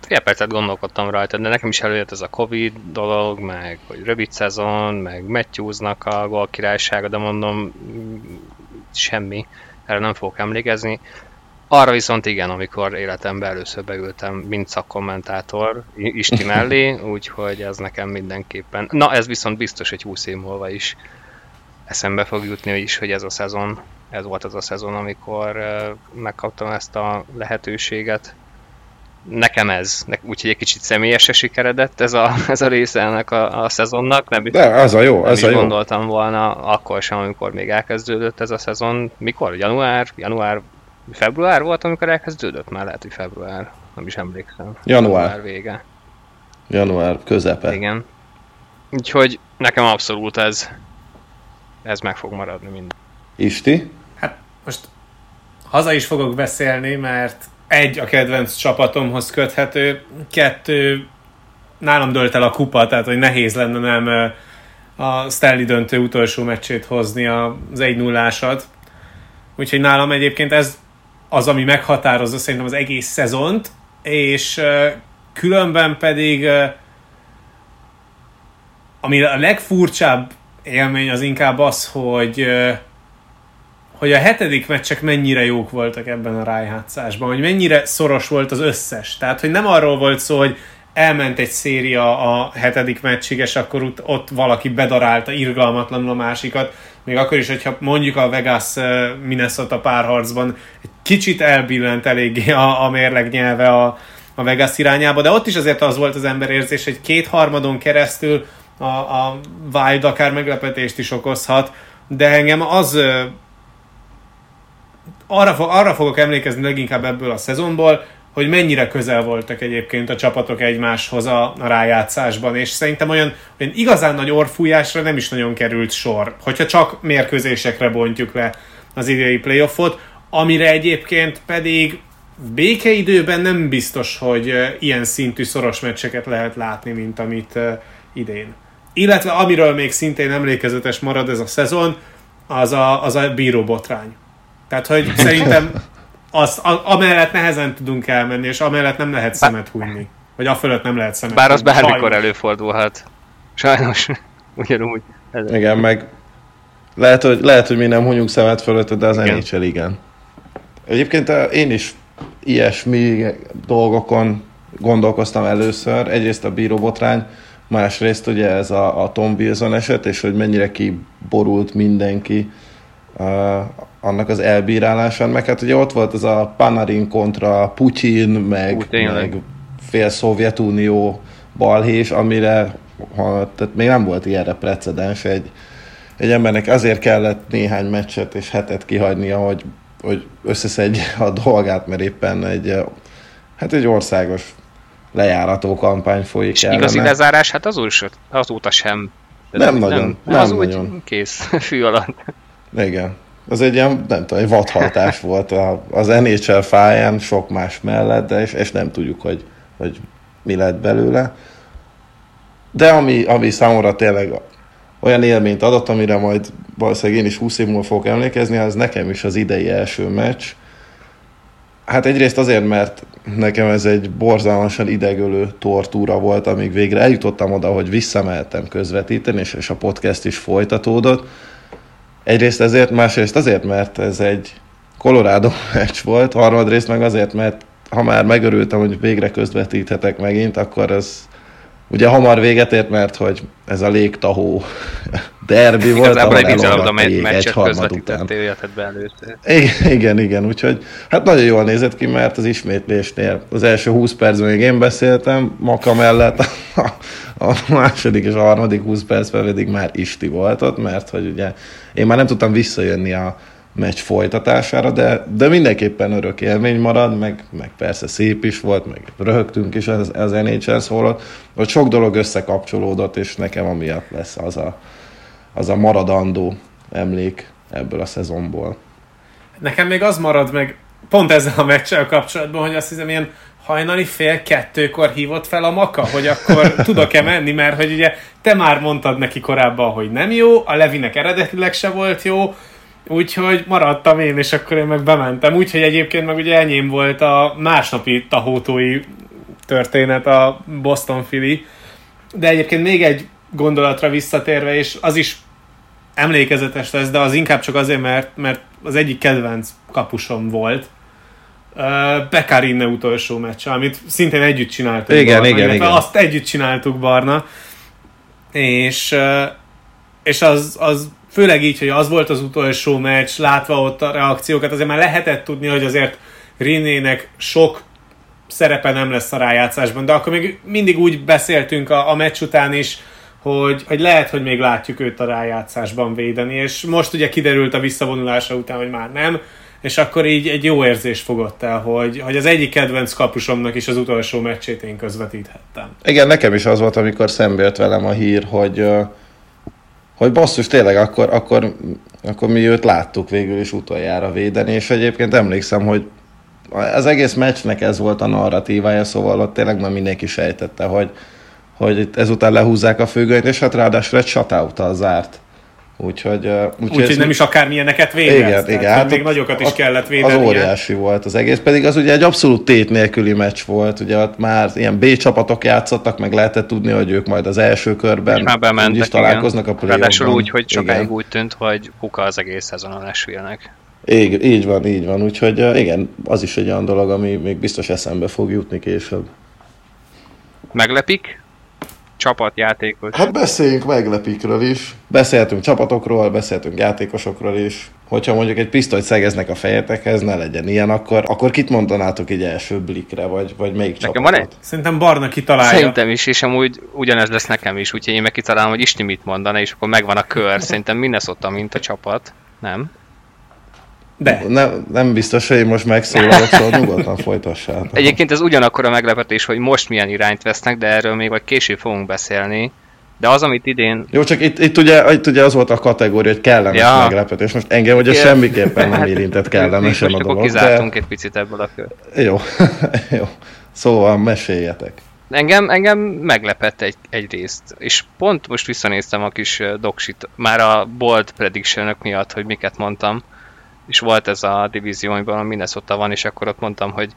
fél percet gondolkodtam rajta, de nekem is előjött ez a Covid dolog, meg hogy rövid szezon, meg Matthewsnak a gól királysága, de mondom, semmi, erre nem fogok emlékezni. Arra viszont igen, amikor életemben először beültem, mint szakkommentátor Isti mellé, úgyhogy ez nekem mindenképpen. Na, ez viszont biztos, hogy 20 év múlva is eszembe fog jutni is, hogy ez a szezon, ez volt az a szezon, amikor megkaptam ezt a lehetőséget nekem ez, úgyhogy egy kicsit személyesre sikeredett ez a, ez a része ennek a, a szezonnak. Nem, De ez a jó, ez nem a jó. gondoltam volna akkor sem, amikor még elkezdődött ez a szezon. Mikor? Január? Január? Február volt, amikor elkezdődött? Már lehet, hogy február. Nem is emlékszem. Január. Január vége. Január közepe. Igen. Úgyhogy nekem abszolút ez ez meg fog maradni mind. Isti? Hát most haza is fogok beszélni, mert egy, a kedvenc csapatomhoz köthető, kettő, nálam dölt el a kupa, tehát hogy nehéz lenne nem a Stanley döntő utolsó meccsét hozni az 1 0 Úgyhogy nálam egyébként ez az, ami meghatározza szerintem az egész szezont, és különben pedig ami a legfurcsább élmény az inkább az, hogy hogy a hetedik meccsek mennyire jók voltak ebben a rájátszásban, hogy mennyire szoros volt az összes. Tehát, hogy nem arról volt szó, hogy elment egy széria a hetedik meccsig, és akkor ott, ott valaki bedarálta irgalmatlanul a másikat, még akkor is, hogyha mondjuk a Vegas Minnesota párharcban egy kicsit elbillent eléggé a, a mérleg nyelve a, a Vegas irányába, de ott is azért az volt az ember érzés, hogy kétharmadon keresztül a, a Wild akár meglepetést is okozhat, de engem az arra, arra fogok emlékezni leginkább ebből a szezonból, hogy mennyire közel voltak egyébként a csapatok egymáshoz a, a rájátszásban, és szerintem olyan, olyan igazán nagy orfújásra nem is nagyon került sor, hogyha csak mérkőzésekre bontjuk le az idei playoffot, amire egyébként pedig békeidőben nem biztos, hogy ilyen szintű szoros meccseket lehet látni, mint amit idén. Illetve amiről még szintén emlékezetes marad ez a szezon, az a, az a bíróbotrány. Tehát, hogy szerintem azt, a, amellett nehezen tudunk elmenni, és amellett nem lehet szemet hújni. Vagy a fölött nem lehet szemet Bár az bármikor előfordulhat. Sajnos. Ugyanúgy. Ez igen, meg lehet, hogy, lehet, hogy mi nem hunyunk szemet fölött, de az igen. NHL igen. Egyébként eh, én is ilyesmi dolgokon gondolkoztam először. Egyrészt a bíróbotrány, másrészt ugye ez a, a Tom Wilson eset, és hogy mennyire kiborult mindenki uh, annak az elbírálásán, meg hát ugye ott volt ez a Panarin kontra Putyin, meg, Ú, meg fél Szovjetunió balhés, amire ha, tehát még nem volt ilyenre precedens, egy, egy embernek azért kellett néhány meccset és hetet kihagynia, hogy, hogy összeszedje a dolgát, mert éppen egy, hát egy országos lejárató kampány folyik És igazi lezárás, hát az azóta sem. De nem, nem nagyon. Nem, nem az nagyon. úgy kész, fű alatt. Igen. Az egy ilyen, nem tudom, egy vadhaltás volt az NHL fáján, sok más mellett, de és, és nem tudjuk, hogy, hogy mi lett belőle. de ami, ami számomra tényleg olyan élményt adott, amire majd valószínűleg én is 20 év múlva fogok emlékezni, az nekem is az idei első meccs. Hát egyrészt azért, mert nekem ez egy borzalmasan idegölő tortúra volt, amíg végre eljutottam oda, hogy visszamehettem közvetíteni, és, és a podcast is folytatódott. Egyrészt ezért, másrészt azért, mert ez egy Colorado meccs volt, harmadrészt meg azért, mert ha már megörültem, hogy végre közvetíthetek megint, akkor ez ugye hamar véget ért, mert hogy ez a légtahó derbi volt, Igazából egy elolvadt a jég egy harmad után. Igen, igen, igen, úgyhogy hát nagyon jól nézett ki, mert az ismétlésnél az első 20 percben még én beszéltem Maka mellett, a, a második és a harmadik 20 percben pedig már Isti volt ott, mert hogy ugye én már nem tudtam visszajönni a meccs folytatására, de, de mindenképpen örök élmény marad, meg, meg persze szép is volt, meg röhögtünk is az, az NHL szólott, hogy sok dolog összekapcsolódott, és nekem amiatt lesz az a, az a maradandó emlék ebből a szezonból. Nekem még az marad meg pont ezzel a meccsel kapcsolatban, hogy azt hiszem ilyen hajnali fél kettőkor hívott fel a maka, hogy akkor tudok-e menni, mert hogy ugye te már mondtad neki korábban, hogy nem jó, a Levinek eredetileg se volt jó, úgyhogy maradtam én, és akkor én meg bementem. Úgyhogy egyébként meg ugye enyém volt a másnapi tahótói történet a Boston Philly. De egyébként még egy gondolatra visszatérve, és az is emlékezetes lesz, de az inkább csak azért, mert, mert az egyik kedvenc kapusom volt. Pekarinne utolsó meccs, amit szintén együtt csináltuk. Igen, Barna, igen, igen. Azt együtt csináltuk Barna. És, és az, az főleg így, hogy az volt az utolsó meccs, látva ott a reakciókat, azért már lehetett tudni, hogy azért Rinének sok szerepe nem lesz a rájátszásban, de akkor még mindig úgy beszéltünk a, a meccs után is, hogy, hogy lehet, hogy még látjuk őt a rájátszásban védeni, és most ugye kiderült a visszavonulása után, hogy már nem, és akkor így egy jó érzés fogott el, hogy, hogy az egyik kedvenc kapusomnak is az utolsó meccsét én közvetíthettem. Igen, nekem is az volt, amikor szembe jött velem a hír, hogy, ö, hogy basszus, tényleg akkor, akkor, akkor mi őt láttuk végül is utoljára védeni, és egyébként emlékszem, hogy az egész meccsnek ez volt a narratívája, szóval ott tényleg már mindenki sejtette, hogy, hogy ezután lehúzzák a függönyt, és hát ráadásul egy shutoutal zárt. Úgyhogy, ö, Úgyhogy ez- nem is akármilyeneket védett. igen, igen. Hát még nagyokat is kellett Az védeni. óriási volt az egész, pedig az ugye egy abszolút tét nélküli meccs volt, ugye ott már ilyen B csapatok játszottak, meg lehetett tudni, hogy ők majd az első körben már bementek, úgyis találkoznak igen. a play Ráadásul úgy, hogy sokáig úgy tűnt, hogy kuka az egész szezon a Nashville-nek. Így, így van, így van, úgyhogy igen, az is egy olyan dolog, ami még biztos eszembe fog jutni később. Meglepik? Csapatjátékos. Hát beszéljünk meglepikről is. Beszéltünk csapatokról, beszéltünk játékosokról is. Hogyha mondjuk egy pisztolyt szegeznek a fejetekhez, ne legyen ilyen, akkor, akkor kit mondanátok így első blikre, vagy, vagy melyik Nekem csapatot? van egy- Szerintem Barna kitalálja. Szerintem is, és amúgy ugyanez lesz nekem is, úgyhogy én meg kitalálom, hogy Isti mit mondana, és akkor megvan a kör. Szerintem Minnesota, mint a csapat. Nem? De. Nem, nem biztos, hogy én most megszólalok, szóval nyugodtan folytassál. Egyébként ez ugyanakkor a meglepetés, hogy most milyen irányt vesznek, de erről még vagy később fogunk beszélni. De az, amit idén... Jó, csak itt, itt, ugye, itt ugye az volt a kategória, hogy kellemes Ja. meglepetés. Most engem ugye semmiképpen nem érintett kellemesen a akkor dolog, kizártunk egy picit ebből a kör. de jó, jó. Szóval meséljetek. Engem, engem meglepett egy, egy részt, és pont most visszanéztem a kis doksit, már a bold prediction miatt, hogy miket mondtam, és volt ez a divízióban, a Minnesota van, és akkor ott mondtam, hogy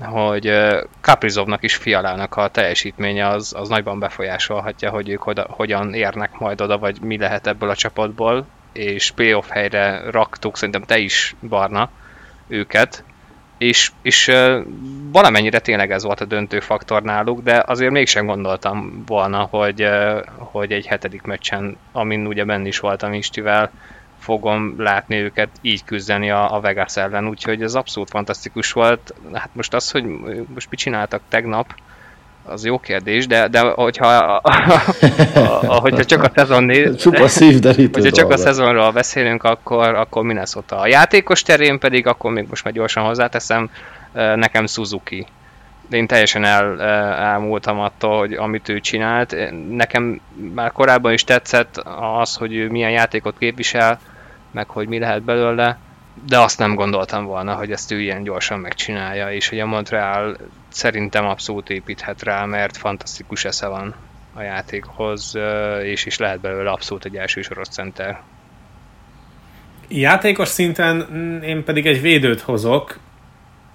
hogy Kaprizovnak is Fialának a teljesítménye az, az nagyban befolyásolhatja, hogy ők oda, hogyan érnek majd oda, vagy mi lehet ebből a csapatból, és playoff helyre raktuk, szerintem te is, Barna, őket, és, és valamennyire tényleg ez volt a döntő faktor náluk, de azért mégsem gondoltam volna, hogy, hogy egy hetedik meccsen, amin ugye benne is voltam Istivel, fogom látni őket így küzdeni a, a Vegas ellen, úgyhogy ez abszolút fantasztikus volt. Hát most az, hogy most mit csináltak tegnap, az jó kérdés, de, de hogyha, hogyha csak a szezon néz, Csupa szívderítő Hogyha csak a szezonról beszélünk, akkor, akkor Minnesota. A játékos terén pedig, akkor még most már gyorsan hozzáteszem, nekem Suzuki. De én teljesen el, elmúltam attól, hogy amit ő csinált. Nekem már korábban is tetszett az, hogy ő milyen játékot képvisel, meg hogy mi lehet belőle, de azt nem gondoltam volna, hogy ezt ő ilyen gyorsan megcsinálja, és hogy a Montreal szerintem abszolút építhet rá, mert fantasztikus esze van. a játékhoz, és is lehet belőle abszolút egy elsősoros center. Játékos szinten én pedig egy védőt hozok.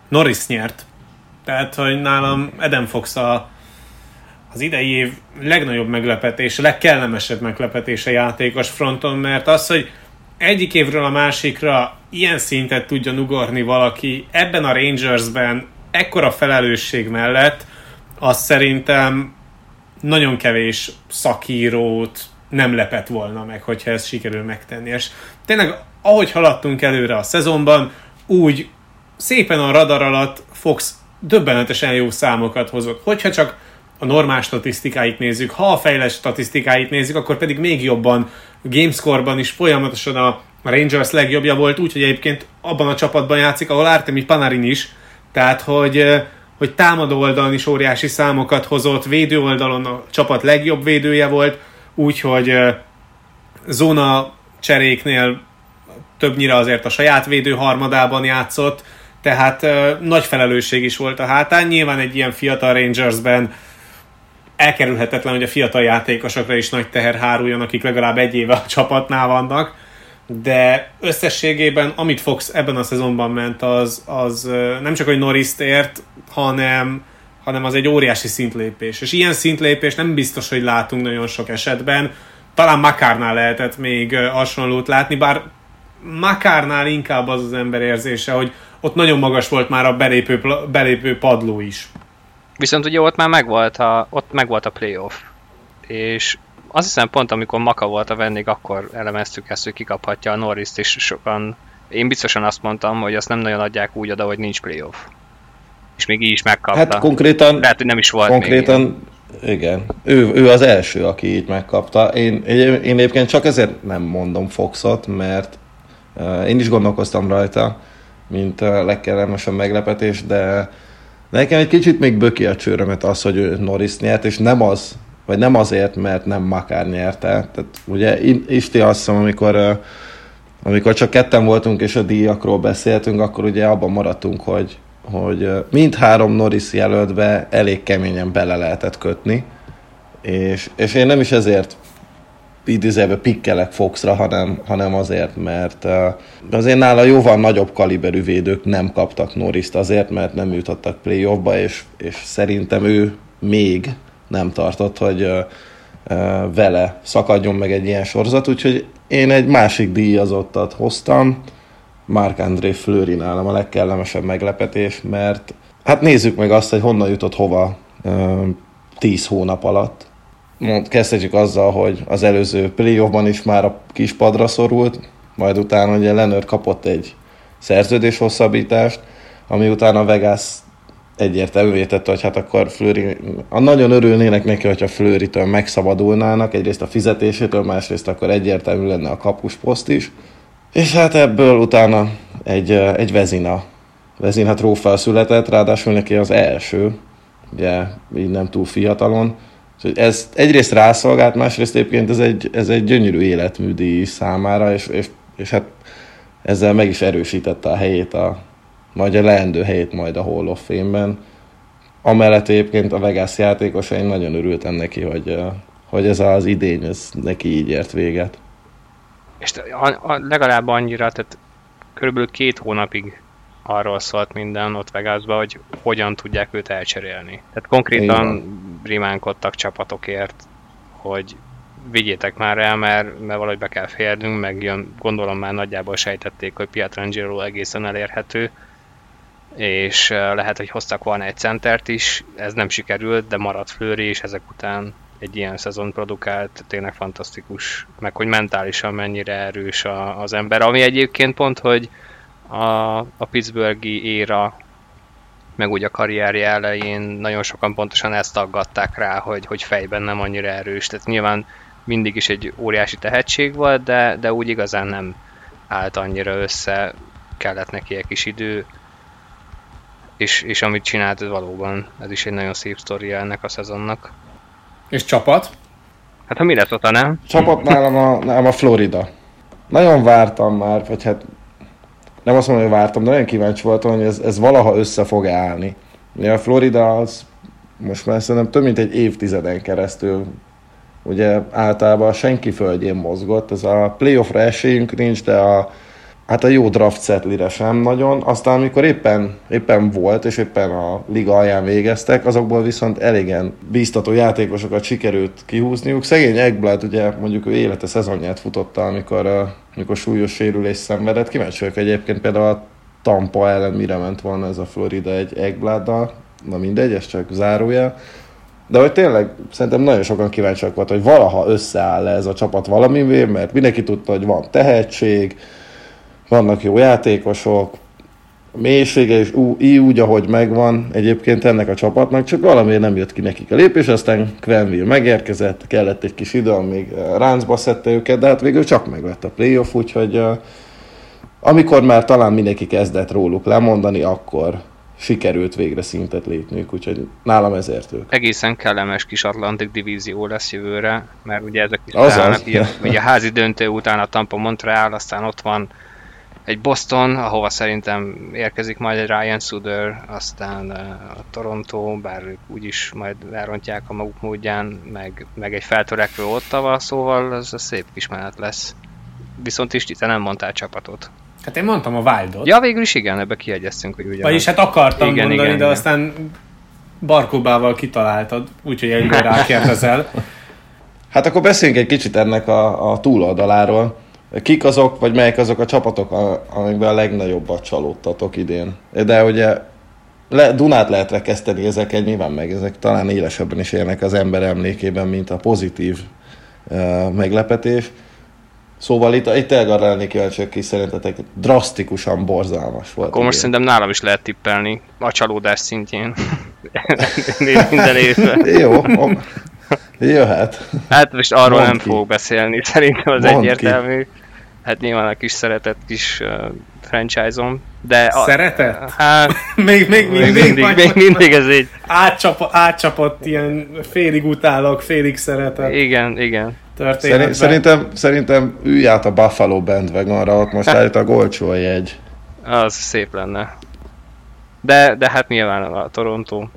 Norris nyert. Tehát, hogy nálam Eden Fox a, az idei év legnagyobb meglepetés, legkellemesebb meglepetése játékos fronton, mert az, hogy egyik évről a másikra ilyen szintet tudjon ugorni valaki ebben a Rangersben ekkora felelősség mellett, az szerintem nagyon kevés szakírót nem lepett volna meg, hogyha ezt sikerül megtenni. És tényleg, ahogy haladtunk előre a szezonban, úgy szépen a radar alatt Fox döbbenetesen jó számokat hozott. Hogyha csak a normál statisztikáit nézzük, ha a fejlett statisztikáit nézzük, akkor pedig még jobban Gamescore-ban is folyamatosan a Rangers legjobbja volt, úgyhogy egyébként abban a csapatban játszik, ahol Artemi Panarin is, tehát hogy, hogy támadó oldalon is óriási számokat hozott, védő oldalon a csapat legjobb védője volt, úgyhogy zóna cseréknél többnyire azért a saját védő harmadában játszott, tehát nagy felelősség is volt a hátán. Nyilván egy ilyen fiatal Rangersben elkerülhetetlen, hogy a fiatal játékosokra is nagy teher háruljon, akik legalább egy éve a csapatnál vannak, de összességében, amit Fox ebben a szezonban ment, az, az nem csak, hogy norris ért, hanem, hanem az egy óriási szintlépés. És ilyen szintlépés nem biztos, hogy látunk nagyon sok esetben. Talán Makárnál lehetett még hasonlót látni, bár Makárnál inkább az az ember érzése, hogy ott nagyon magas volt már a belépő, belépő padló is. Viszont ugye ott már megvolt a, ott megvolt a playoff. És azt hiszem pont amikor Maka volt a vendég, akkor elemeztük ezt, hogy kikaphatja a norris és sokan, én biztosan azt mondtam, hogy azt nem nagyon adják úgy oda, hogy nincs playoff. És még így is megkapta. Hát konkrétan... Lehet, hogy nem is volt konkrétan, még igen. Ő, ő az első, aki így megkapta. Én, én, én egyébként csak ezért nem mondom Foxot, mert uh, én is gondolkoztam rajta, mint uh, legkellemesebb meglepetés, de nekem egy kicsit még böki a csőrömet az, hogy Norris nyert, és nem az, vagy nem azért, mert nem Makár nyerte. Tehát ugye Isti azt hiszem, amikor, amikor csak ketten voltunk és a díjakról beszéltünk, akkor ugye abban maradtunk, hogy, hogy mindhárom Norris jelöltbe elég keményen bele lehetett kötni, és, és én nem is ezért idézőjelben pikkelek Foxra, hanem, hanem azért, mert azért nála jóval nagyobb kaliberű védők nem kaptak Norriszt azért, mert nem jutottak playoffba, és, és szerintem ő még nem tartott, hogy vele szakadjon meg egy ilyen sorozat, úgyhogy én egy másik díjazottat hoztam, Mark André Fleury nálam a legkellemesebb meglepetés, mert hát nézzük meg azt, hogy honnan jutott hova 10 hónap alatt. Kezdhetjük azzal, hogy az előző playoffban is már a kis padra szorult, majd utána ugye Leonard kapott egy szerződés hosszabbítást, ami utána Vegas egyértelművé tette, hogy hát akkor Flőri, a nagyon örülnének neki, hogyha Flőritől megszabadulnának, egyrészt a fizetésétől, másrészt akkor egyértelmű lenne a kapusposzt is. És hát ebből utána egy, egy vezina, vezina trófea született, ráadásul neki az első, ugye így nem túl fiatalon. Úgyhogy ez egyrészt rászolgált, másrészt egyébként ez egy, ez egy gyönyörű életműdi számára, és, és, és hát ezzel meg is erősítette a helyét a, majd a leendő helyét majd a Hall of Fame-ben. Amellett egyébként a Vegas játékos, én nagyon örültem neki, hogy, hogy ez az idény, ez neki így ért véget. És a, a, legalább annyira, tehát körülbelül két hónapig arról szólt minden ott Vegasban, hogy hogyan tudják őt elcserélni. Tehát konkrétan rimánkodtak csapatokért, hogy vigyétek már el, mert, mert valahogy be kell férnünk, meg jön, gondolom már nagyjából sejtették, hogy Pietrangelo egészen elérhető, és lehet, hogy hoztak volna egy centert is, ez nem sikerült, de maradt Flőri, és ezek után egy ilyen szezon produkált, tényleg fantasztikus, meg hogy mentálisan mennyire erős a, az ember, ami egyébként pont, hogy a, a Pittsburghi éra, meg úgy a karrierje elején nagyon sokan pontosan ezt aggatták rá, hogy, hogy fejben nem annyira erős, tehát nyilván mindig is egy óriási tehetség volt, de, de úgy igazán nem állt annyira össze, kellett neki egy kis idő, és, és amit csinált, ez valóban, ez is egy nagyon szép sztoria ennek a szezonnak. És csapat? Hát ha mi lesz ott, nem? Csapat nálam a, nálam a Florida. Nagyon vártam már, vagy hát nem azt mondom, hogy vártam, de nagyon kíváncsi voltam, hogy ez, ez valaha össze fog állni. Ugye a Florida az most már szerintem több mint egy évtizeden keresztül ugye általában senki földjén mozgott, ez a playoffra esélyünk nincs, de a, hát a jó draft setlire sem nagyon. Aztán amikor éppen, éppen volt, és éppen a liga alján végeztek, azokból viszont elégen bíztató játékosokat sikerült kihúzniuk. Szegény Egblad, ugye mondjuk ő élete szezonját futotta, amikor, amikor súlyos sérülés szenvedett. Kíváncsi vagyok egyébként például a Tampa ellen mire ment volna ez a Florida egy Egbladdal, na mindegy, ez csak zárója. De hogy tényleg szerintem nagyon sokan kíváncsiak volt, hogy valaha összeáll ez a csapat valamivé, mert mindenki tudta, hogy van tehetség, vannak jó játékosok, mélysége is így úgy, ahogy megvan egyébként ennek a csapatnak, csak valamiért nem jött ki nekik a lépés, aztán Quenville megérkezett, kellett egy kis idő, még ráncba szedte őket, de hát végül csak megvett a playoff, úgyhogy amikor már talán mindenki kezdett róluk lemondani, akkor sikerült végre szintet lépniük, úgyhogy nálam ezért ők. Egészen kellemes kis Atlantic divízió lesz jövőre, mert ugye ezek is Azaz. ugye a házi döntő után a Tampa Montreal, aztán ott van egy Boston, ahova szerintem érkezik majd egy Ryan Suder, aztán a Toronto, bár ők úgyis majd elrontják a maguk módján, meg, meg egy feltörekvő Ottawa, szóval ez a szép kis menet lesz. Viszont is te nem mondtál csapatot. Hát én mondtam a Wildot. Ja, végül is igen, ebbe kiegyeztünk, hogy ugyanaz. Vagyis hát akartam igen, mondani, igen, de igen. aztán Barkóbával kitaláltad, úgyhogy egyre rákérdezel. Hát akkor beszéljünk egy kicsit ennek a, a túloldaláról. Kik azok, vagy melyek azok a csapatok, amikben a legnagyobbat csalódtatok idén? De ugye le, Dunát lehet rekeszteni ezeket, nyilván meg ezek talán élesebben is élnek az ember emlékében, mint a pozitív uh, meglepetés. Szóval itt, itt tényleg lennék kíváncsi, aki szerintetek drasztikusan borzalmas volt. Akkor most szerintem nálam is lehet tippelni a csalódás szintjén. Minden évben. Jó, jöhet. Hát most arról Mond nem ki. fogok beszélni, szerintem az Mond egyértelmű. Ki. Hát nyilván a kis szeretett kis uh, franchise-om. De a, Szeretett? Hát, még, még, még, mindig, még, még mindig ez így. Átcsap, átcsapott ilyen félig utálok, félig szeretett. Igen, igen történetben. Szerintem, szerintem ülj át a Buffalo bandwagonra, ott most állít a golcsó jegy. Az szép lenne. De, de hát nyilván a Toronto.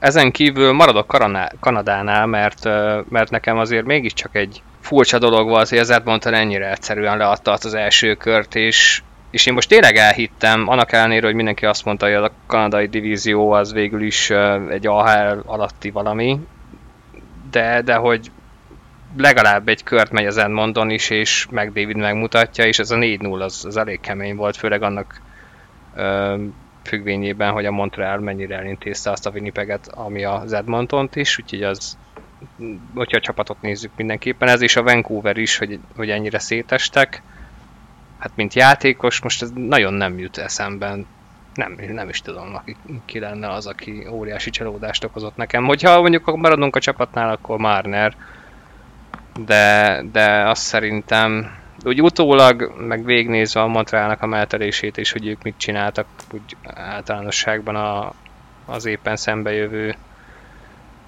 Ezen kívül maradok Kanadánál, mert, mert nekem azért mégiscsak egy furcsa dolog volt, hogy az Edmonton ennyire egyszerűen leadta az első kört, és, és én most tényleg elhittem, annak ellenére, hogy mindenki azt mondta, hogy a kanadai divízió az végül is egy AHL alatti valami, de, de hogy legalább egy kört megy az Edmonton is, és meg David megmutatja, és ez a 4-0 az, az elég kemény volt, főleg annak függvényében, hogy a Montreal mennyire elintézte azt a Winnipeget, ami az Edmontont is, úgyhogy az, hogyha a csapatot nézzük mindenképpen, ez is a Vancouver is, hogy, hogy ennyire szétestek, hát mint játékos, most ez nagyon nem jut eszemben, nem, nem is tudom, aki, ki lenne az, aki óriási csalódást okozott nekem. Hogyha mondjuk maradunk a csapatnál, akkor Marner, de, de azt szerintem úgy utólag, meg végnézve a Montrealnak a meltelését és hogy ők mit csináltak úgy általánosságban a, az éppen szembejövő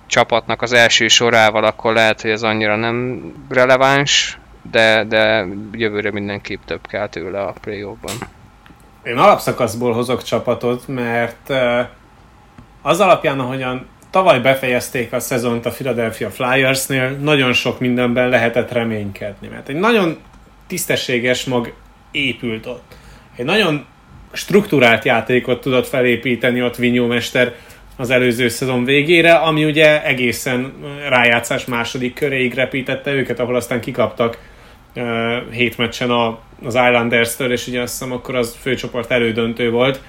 csapatnak az első sorával, akkor lehet, hogy ez annyira nem releváns, de, de jövőre mindenképp több kell tőle a play ban Én alapszakaszból hozok csapatot, mert az alapján, ahogyan tavaly befejezték a szezont a Philadelphia Flyersnél, nagyon sok mindenben lehetett reménykedni, mert egy nagyon tisztességes mag épült ott. Egy nagyon struktúrált játékot tudott felépíteni ott Vinyó Mester az előző szezon végére, ami ugye egészen rájátszás második köréig repítette őket, ahol aztán kikaptak uh, hét meccsen a, az Islanders-től, és ugye azt hiszem akkor az főcsoport elődöntő volt.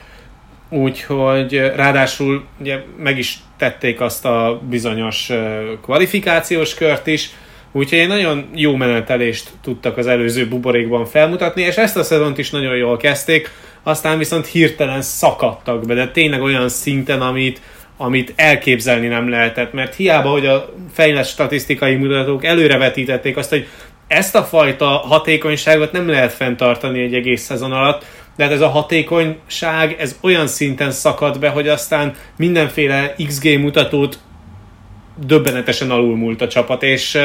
Úgyhogy ráadásul ugye meg is tették azt a bizonyos kvalifikációs kört is, úgyhogy egy nagyon jó menetelést tudtak az előző buborékban felmutatni, és ezt a szezont is nagyon jól kezdték, aztán viszont hirtelen szakadtak be, de tényleg olyan szinten, amit, amit elképzelni nem lehetett, mert hiába, hogy a fejlett statisztikai mutatók előrevetítették azt, hogy ezt a fajta hatékonyságot nem lehet fenntartani egy egész szezon alatt, de hát ez a hatékonyság, ez olyan szinten szakad be, hogy aztán mindenféle XG mutatót döbbenetesen alulmúlt a csapat, és,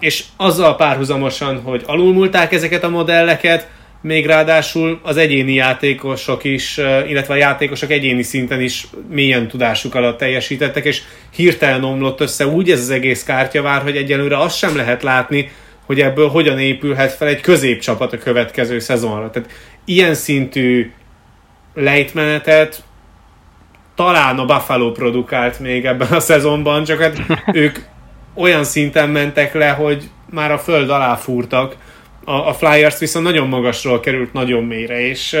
és azzal párhuzamosan, hogy alulmúlták ezeket a modelleket, még ráadásul az egyéni játékosok is, illetve a játékosok egyéni szinten is mélyen tudásuk alatt teljesítettek, és hirtelen omlott össze úgy ez az egész kártyavár, hogy egyelőre azt sem lehet látni, hogy ebből hogyan épülhet fel egy középcsapat a következő szezonra. Tehát ilyen szintű lejtmenetet talán a Buffalo produkált még ebben a szezonban, csak hát ők olyan szinten mentek le, hogy már a föld alá fúrtak. A, a Flyers viszont nagyon magasról került nagyon mélyre, és,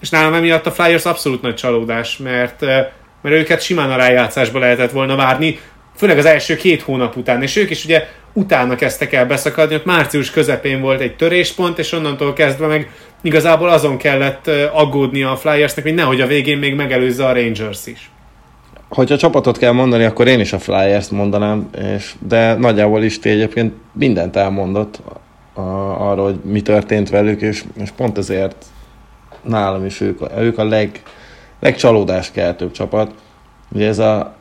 és nálam emiatt a Flyers abszolút nagy csalódás, mert, mert őket simán a rájátszásba lehetett volna várni, főleg az első két hónap után, és ők is ugye utána kezdtek el beszakadni, ott március közepén volt egy töréspont, és onnantól kezdve meg igazából azon kellett aggódni a Flyersnek, hogy nehogy a végén még megelőzze a Rangers is. Hogyha csapatot kell mondani, akkor én is a Flyers-t mondanám, és, de nagyjából is egyébként mindent elmondott a, arról, hogy mi történt velük, és, és pont ezért nálam is ők, ők a leg, legcsalódáskeltőbb csapat. Ugye ez a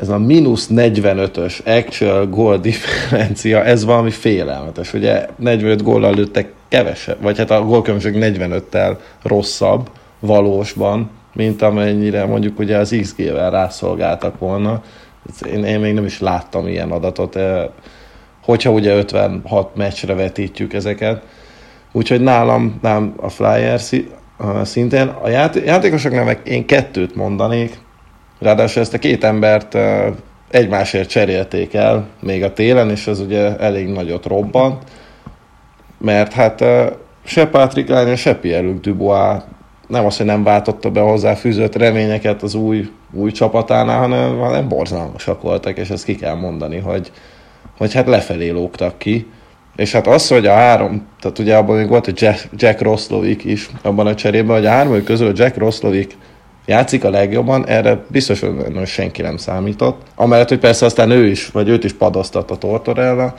ez a mínusz 45-ös actual goal differencia, ez valami félelmetes. Ugye 45 góllal lőttek kevesebb, vagy hát a gólkülönbség 45-tel rosszabb valósban, mint amennyire mondjuk ugye az XG-vel rászolgáltak volna. Én, én még nem is láttam ilyen adatot, eh, hogyha ugye 56 meccsre vetítjük ezeket. Úgyhogy nálam, nálam a Flyers szintén. A játékosoknak én kettőt mondanék, Ráadásul ezt a két embert egymásért cserélték el még a télen, és ez ugye elég nagyot robbant, mert hát se Patrick Line, se Pierre-Luc Dubois nem az, hogy nem váltotta be hozzá fűzött reményeket az új, új csapatánál, hanem, hanem borzalmasak voltak, és ezt ki kell mondani, hogy, hogy hát lefelé lógtak ki. És hát az, hogy a három, tehát ugye abban még volt egy Jack, Jack Roslovic is abban a cserében, hogy a három közül Jack Roslovic játszik a legjobban, erre biztos, hogy senki nem számított. Amellett, hogy persze aztán ő is, vagy őt is padoztat a Tortorella.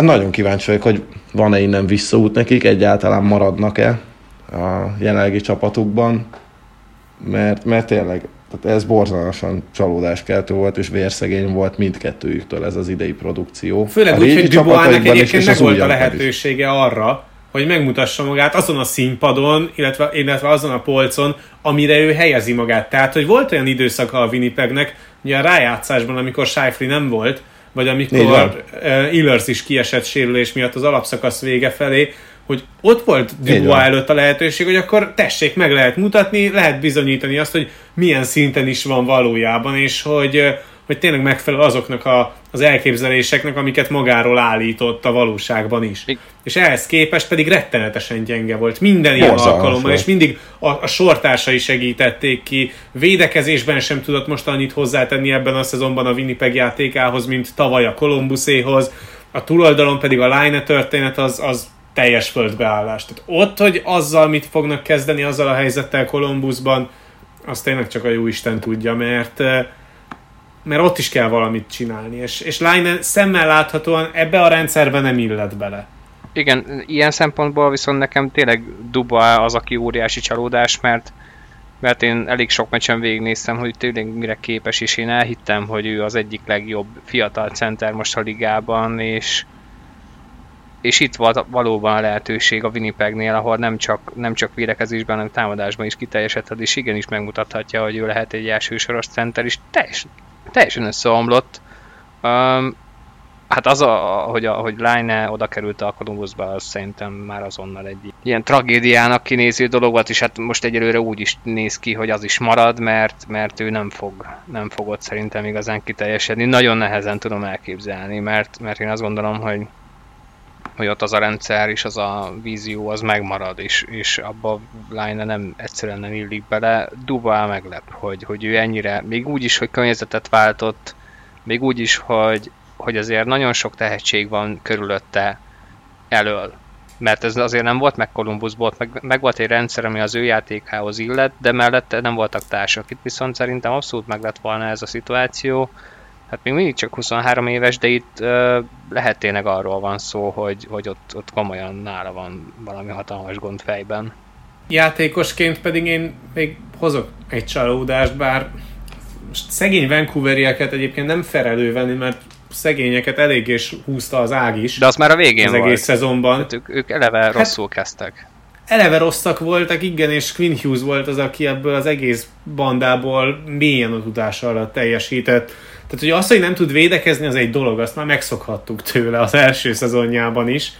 Nagyon kíváncsi vagyok, hogy van-e innen visszaút nekik, egyáltalán maradnak-e a jelenlegi csapatukban, mert, mert tényleg tehát ez borzalmasan csalódáskeltő volt, és vérszegény volt mindkettőjüktől ez az idei produkció. Főleg úgy, hogy Dubois-nak egyébként meg volt a lehetősége is. arra, hogy megmutassa magát azon a színpadon, illetve, illetve azon a polcon, amire ő helyezi magát. Tehát, hogy volt olyan időszaka a Winnipegnek, ugye a rájátszásban, amikor Shifley nem volt, vagy amikor Illers is kiesett sérülés miatt az alapszakasz vége felé, hogy ott volt Dubois előtt a lehetőség, hogy akkor tessék, meg lehet mutatni, lehet bizonyítani azt, hogy milyen szinten is van valójában, és hogy hogy tényleg megfelel azoknak a, az elképzeléseknek, amiket magáról állított a valóságban is. És ehhez képest pedig rettenetesen gyenge volt minden ilyen Borzalmas alkalommal, volt. és mindig a, a sortársai segítették ki. Védekezésben sem tudott most annyit hozzátenni ebben a szezonban a Winnipeg játékához, mint tavaly a Columbuséhoz. A túloldalon pedig a Line történet az, az teljes földbeállás. Tehát ott, hogy azzal mit fognak kezdeni, azzal a helyzettel Columbusban, azt tényleg csak a jó Isten tudja, mert mert ott is kell valamit csinálni, és, és Line szemmel láthatóan ebbe a rendszerbe nem illet bele. Igen, ilyen szempontból viszont nekem tényleg Duba az, aki óriási csalódás, mert mert én elég sok meccsen végignéztem, hogy tényleg mire képes, és én elhittem, hogy ő az egyik legjobb fiatal center most a ligában, és, és itt volt valóban a lehetőség a Winnipegnél, ahol nem csak, nem csak védekezésben, hanem támadásban is kiteljesedhet, és igenis megmutathatja, hogy ő lehet egy elsősoros center, és teljesen, teljesen összeomlott. Um, hát az, a, hogy, a, hogy Line oda került a Columbusba, az szerintem már azonnal egy ilyen tragédiának kinéző dolog volt, és hát most egyelőre úgy is néz ki, hogy az is marad, mert, mert ő nem fog, nem fog ott szerintem igazán kiteljesedni. Nagyon nehezen tudom elképzelni, mert, mert én azt gondolom, hogy hogy ott az a rendszer és az a vízió az megmarad, és, és abba Line nem egyszerűen nem illik bele. Duval meglep, hogy, hogy ő ennyire, még úgy is, hogy környezetet váltott, még úgy is, hogy, hogy azért nagyon sok tehetség van körülötte elől. Mert ez azért nem volt meg Columbusból, meg, meg volt egy rendszer, ami az ő játékához illet, de mellette nem voltak társak. Itt viszont szerintem abszolút meg lett volna ez a szituáció hát még mindig csak 23 éves, de itt lehet tényleg arról van szó, hogy, hogy ott, ott komolyan nála van valami hatalmas gond fejben. Játékosként pedig én még hozok egy csalódást, bár most szegény Vancouverieket egyébként nem felelő venni, mert szegényeket eléggé húzta az ág is. De az már a végén az volt. egész szezonban. Hát ők, ők eleve hát, rosszul kezdtek. eleve rosszak voltak, igen, és Quinn Hughes volt az, aki ebből az egész bandából mélyen a tudása alatt teljesített. Tehát, hogy az, hogy nem tud védekezni, az egy dolog, azt már megszokhattuk tőle az első szezonjában is,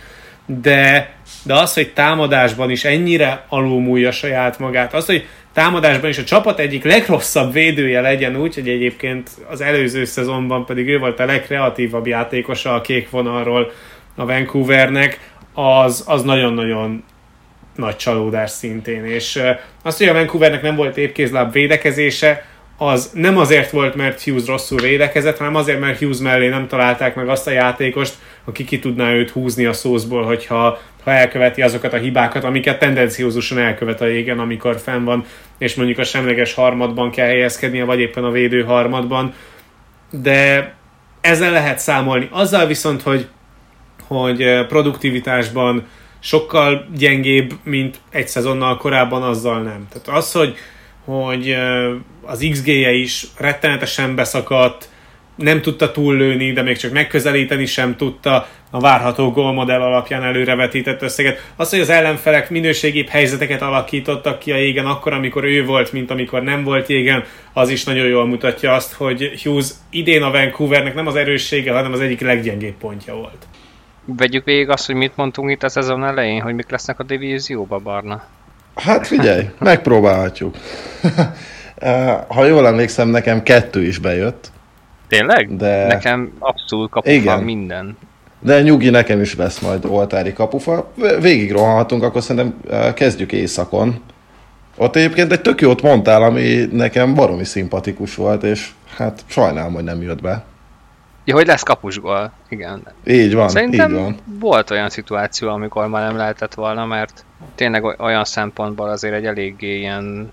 de, de az, hogy támadásban is ennyire alulmúlja saját magát, az, hogy támadásban is a csapat egyik legrosszabb védője legyen úgy, hogy egyébként az előző szezonban pedig ő volt a legkreatívabb játékosa a kék vonalról a Vancouvernek, az, az nagyon-nagyon nagy csalódás szintén. És azt, hogy a Vancouvernek nem volt épkézláb védekezése, az nem azért volt, mert Hughes rosszul védekezett, hanem azért, mert Hughes mellé nem találták meg azt a játékost, aki ki tudná őt húzni a szószból, hogyha ha elköveti azokat a hibákat, amiket tendenciózusan elkövet a régen, amikor fenn van, és mondjuk a semleges harmadban kell helyezkednie, vagy éppen a védő harmadban. De ezzel lehet számolni. Azzal viszont, hogy, hogy produktivitásban sokkal gyengébb, mint egy szezonnal korábban, azzal nem. Tehát az, hogy, hogy az XG-je is rettenetesen beszakadt, nem tudta túllőni, de még csak megközelíteni sem tudta a várható gólmodell alapján előrevetített összeget. Az, hogy az ellenfelek minőségibb helyzeteket alakítottak ki a jégen akkor, amikor ő volt, mint amikor nem volt jégen, az is nagyon jól mutatja azt, hogy Hughes idén a Vancouvernek nem az erőssége, hanem az egyik leggyengébb pontja volt. Vegyük végig azt, hogy mit mondtunk itt a szezon elején, hogy mik lesznek a divízióba, Barna. Hát figyelj, megpróbálhatjuk. ha jól emlékszem, nekem kettő is bejött. Tényleg? De... Nekem abszolút kapufa Igen. minden. De nyugi, nekem is lesz majd oltári kapufa. Végig rohanhatunk, akkor szerintem kezdjük éjszakon. Ott egyébként egy tök jót mondtál, ami nekem baromi szimpatikus volt, és hát sajnálom, hogy nem jött be. Ja, hogy lesz kapusgól, igen. Így van, Szerintem így van. volt olyan szituáció, amikor már nem lehetett volna, mert tényleg olyan szempontból azért egy eléggé ilyen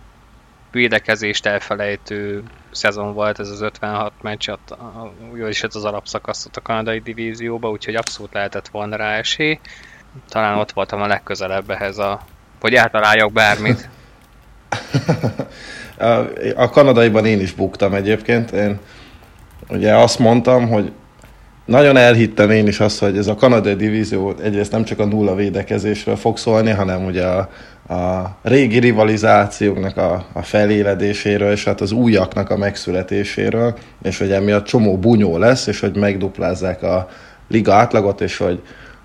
védekezést elfelejtő szezon volt ez az 56 meccs, is az alapszakaszot a kanadai divízióba, úgyhogy abszolút lehetett volna rá esély. Talán ott voltam a legközelebb ehhez a... hogy eltaláljak bármit. a kanadaiban én is buktam egyébként. Én ugye azt mondtam, hogy nagyon elhittem én is azt, hogy ez a kanadai divízió egyrészt nem csak a nulla védekezésről fog szólni, hanem ugye a, a régi rivalizációknak a, a feléledéséről, és hát az újaknak a megszületéséről, és hogy emiatt csomó bunyó lesz, és hogy megduplázzák a liga átlagot, és hogy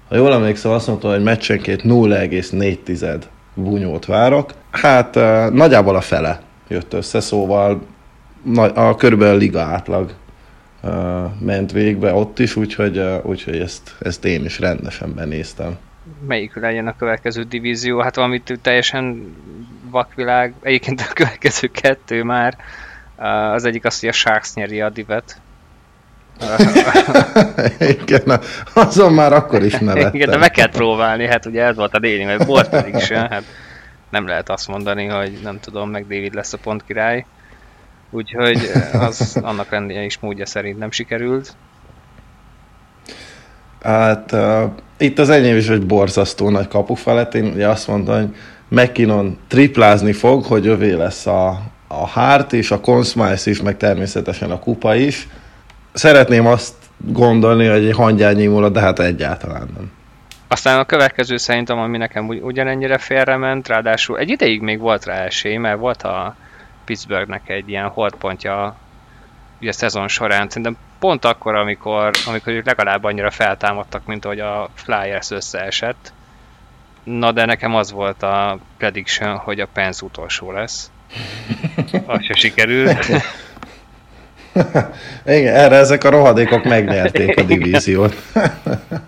ha jól emlékszem, azt mondtam, hogy meccsenként 0,4 bunyót várok. Hát nagyjából a fele jött össze, szóval a körülbelül a liga átlag ment végbe ott is, úgyhogy, úgyhogy ezt, ezt én is rendesen benéztem. Melyik legyen a következő divízió? Hát valamit teljesen vakvilág, egyébként a következő kettő már. Az egyik az, hogy a Sharks nyeri a divet. Igen, azon már akkor is nevettem. Igen, de meg kell próbálni, hát ugye ez volt a déli, meg volt pedig sem, hát nem lehet azt mondani, hogy nem tudom, meg David lesz a pont király. Úgyhogy az annak lennie is módja szerint nem sikerült. Hát uh, itt az enyém is egy borzasztó nagy kapufelet. Én ugye azt mondtam, hogy McKinnon triplázni fog, hogy övé lesz a, a Hart és a Consmice is, meg természetesen a kupa is. Szeretném azt gondolni, hogy egy hangyányi múlott, de hát egyáltalán nem. Aztán a következő szerintem, ami nekem ugy, ugyanennyire félrement, ráadásul egy ideig még volt rá esély, mert volt a Pittsburghnek egy ilyen holdpontja ugye szezon során. Szerintem pont akkor, amikor, amikor ők legalább annyira feltámadtak, mint ahogy a Flyers összeesett. Na de nekem az volt a prediction, hogy a Pence utolsó lesz. Az se sikerül. Igen, erre ezek a rohadékok megnyerték a divíziót.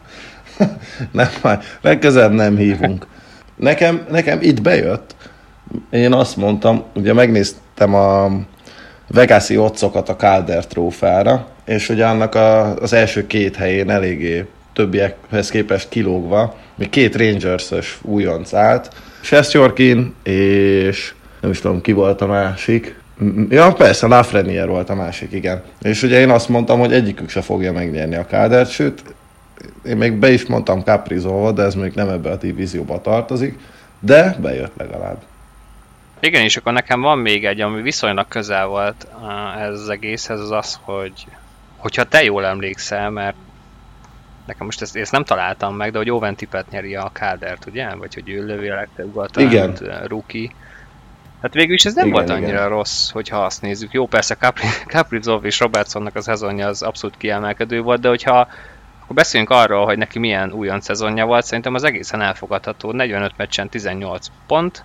nem, már legközelebb nem hívunk. Nekem, nekem itt bejött. Én azt mondtam, ugye megnéztem a Vegasi otcokat a Calder trófára, és ugye annak a, az első két helyén eléggé többiekhez képest kilógva, még két Rangers-ös újonc állt, Sestjorkin és nem is tudom ki volt a másik, Ja, persze, Lafreniere volt a másik, igen. És ugye én azt mondtam, hogy egyikük se fogja megnyerni a kádert, sőt, én még be is mondtam Caprizóval, de ez még nem ebbe a divízióba tartozik, de bejött legalább. Igen, és akkor nekem van még egy, ami viszonylag közel volt ez az egészhez, az az, hogy hogyha te jól emlékszel, mert nekem most ezt, ezt nem találtam meg, de hogy Owen Tippett nyeri a kádert, ugye? Vagy hogy ő lövi a legtöbb Igen. rookie. Hát végül is ez nem Igen, volt annyira igen. rossz, hogyha azt nézzük. Jó, persze Capri- Kaprizov és Robertsonnak a szezonja az abszolút kiemelkedő volt, de hogyha akkor beszéljünk arról, hogy neki milyen újonc szezonja volt, szerintem az egészen elfogadható. 45 meccsen 18 pont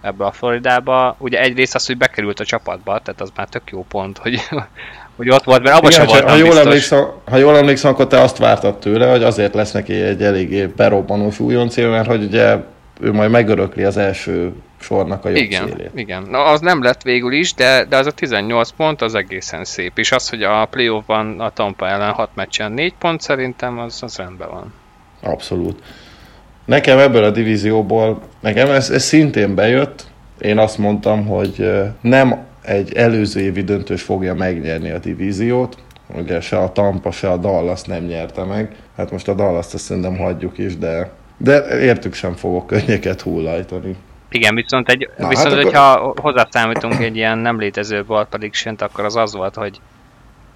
ebbe a Floridába. Ugye egyrészt az, hogy bekerült a csapatba, tehát az már tök jó pont, hogy, hogy ott volt, mert abban sem Igen, ha, voltam jól biztos. emlékszem, ha jól emlékszem, akkor te azt vártad tőle, hogy azért lesz neki egy eléggé berobbanós újonc mert hogy ugye ő majd megörökli az első sornak a jobb Igen, szélét. igen. Na, az nem lett végül is, de, de az a 18 pont az egészen szép. És az, hogy a playoffban a Tampa ellen 6 meccsen 4 pont szerintem, az, az rendben van. Abszolút. Nekem ebből a divízióból, nekem ez, ez szintén bejött. Én azt mondtam, hogy nem egy előző évi döntős fogja megnyerni a divíziót. Ugye se a Tampa, se a Dallas nem nyerte meg. Hát most a Dallas-t azt szerintem hagyjuk is, de, de értük sem fogok könnyeket hullajtani. Igen, viszont, egy, Na, viszont hát akkor- hogyha hozzászámítunk egy ilyen nem létező ball prediction akkor az az volt, hogy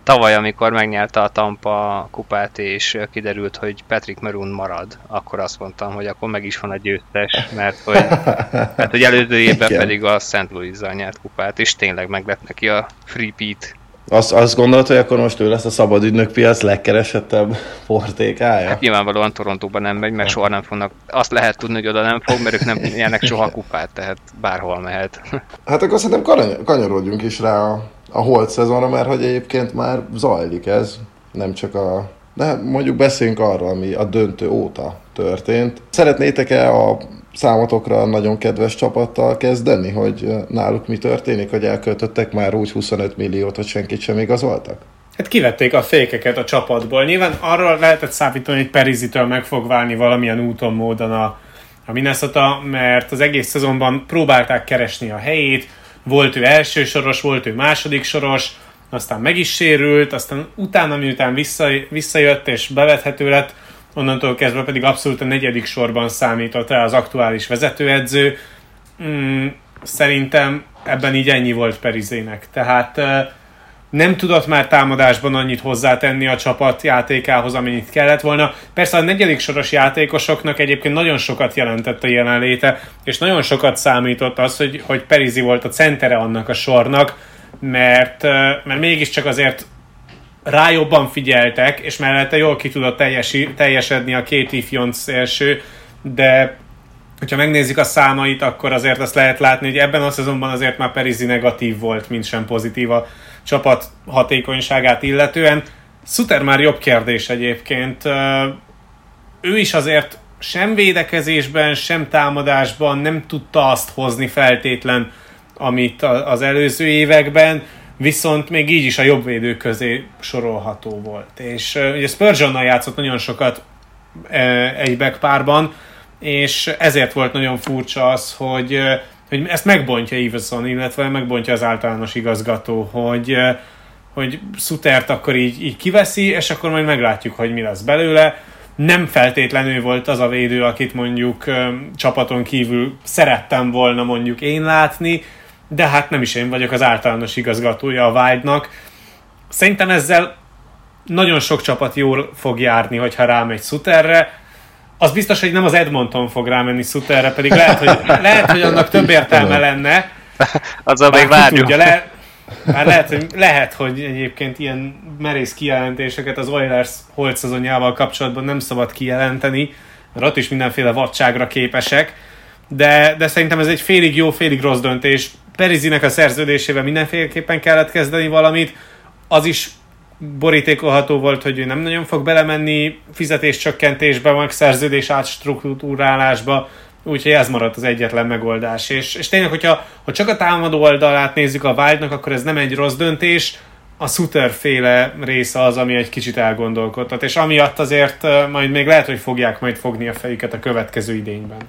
tavaly, amikor megnyerte a Tampa kupát, és kiderült, hogy Patrick Maroon marad, akkor azt mondtam, hogy akkor meg is van a győztes, mert hogy, mert hogy előző évben Igen. pedig a St. Louis-zal nyert kupát, és tényleg meg lett neki a free beat. Azt, azt gondolod, hogy akkor most ő lesz a szabad ügynökpiac legkeresettebb portékája? Hát nyilvánvalóan Torontóban nem megy, mert soha nem fognak. Azt lehet tudni, hogy oda nem fog, mert ők nem nyernek soha kupát, tehát bárhol mehet. Hát akkor szerintem kany- kanyarodjunk is rá a, a holt szezonra, mert hogy egyébként már zajlik ez, nem csak a... De mondjuk beszéljünk arról, ami a döntő óta történt. Szeretnétek-e a számotokra nagyon kedves csapattal kezdeni, hogy náluk mi történik, hogy elköltöttek már úgy 25 milliót, hogy senkit sem igazoltak? Hát kivették a fékeket a csapatból. Nyilván arról lehetett számítani, hogy Perizitől meg fog válni valamilyen úton, módon a, a Minnesota, mert az egész szezonban próbálták keresni a helyét, volt ő első soros, volt ő második soros, aztán meg is sérült, aztán utána, miután vissza, visszajött és bevethető lett, onnantól kezdve pedig abszolút a negyedik sorban számított rá az aktuális vezetőedző. Mm, szerintem ebben így ennyi volt Perizének. Tehát eh, nem tudott már támadásban annyit hozzátenni a csapat játékához, amennyit kellett volna. Persze a negyedik soros játékosoknak egyébként nagyon sokat jelentett a jelenléte, és nagyon sokat számított az, hogy, hogy Perizi volt a centere annak a sornak, mert, mert mégiscsak azért rá jobban figyeltek, és mellette jól ki tudott teljesi, teljesedni a két ifjonc szélső, de hogyha megnézzük a számait, akkor azért azt lehet látni, hogy ebben a szezonban azért már Perizi negatív volt, mint sem pozitív a csapat hatékonyságát illetően. Suter már jobb kérdés egyébként. Ő is azért sem védekezésben, sem támadásban nem tudta azt hozni feltétlen, amit az előző években, viszont még így is a jobb védők közé sorolható volt. És ugye Spurgeonnal játszott nagyon sokat egy backpárban, és ezért volt nagyon furcsa az, hogy, hogy ezt megbontja Iverson, illetve megbontja az általános igazgató, hogy, hogy Sutert akkor így, így kiveszi, és akkor majd meglátjuk, hogy mi lesz belőle. Nem feltétlenül volt az a védő, akit mondjuk csapaton kívül szerettem volna mondjuk én látni, de hát nem is én vagyok az általános igazgatója a Wild-nak. Szerintem ezzel nagyon sok csapat jól fog járni, hogyha rámegy Suterre. Az biztos, hogy nem az Edmonton fog rámenni Suterre, pedig lehet, hogy, lehet, hogy annak több értelme lenne. Azzal még várjuk. tudja, le, már lehet, hogy, lehet, hogy egyébként ilyen merész kijelentéseket az Oilers holt szezonjával kapcsolatban nem szabad kijelenteni, mert ott is mindenféle vadságra képesek, de, de szerintem ez egy félig jó, félig rossz döntés. Perizinek a szerződésével mindenféleképpen kellett kezdeni valamit, az is borítékolható volt, hogy ő nem nagyon fog belemenni fizetéscsökkentésbe, meg szerződés átstruktúrálásba, úgyhogy ez maradt az egyetlen megoldás. És, és tényleg, hogyha ha csak a támadó oldalát nézzük a Wildnak, akkor ez nem egy rossz döntés, a Suter féle része az, ami egy kicsit elgondolkodtat, és amiatt azért majd még lehet, hogy fogják majd fogni a fejüket a következő idényben.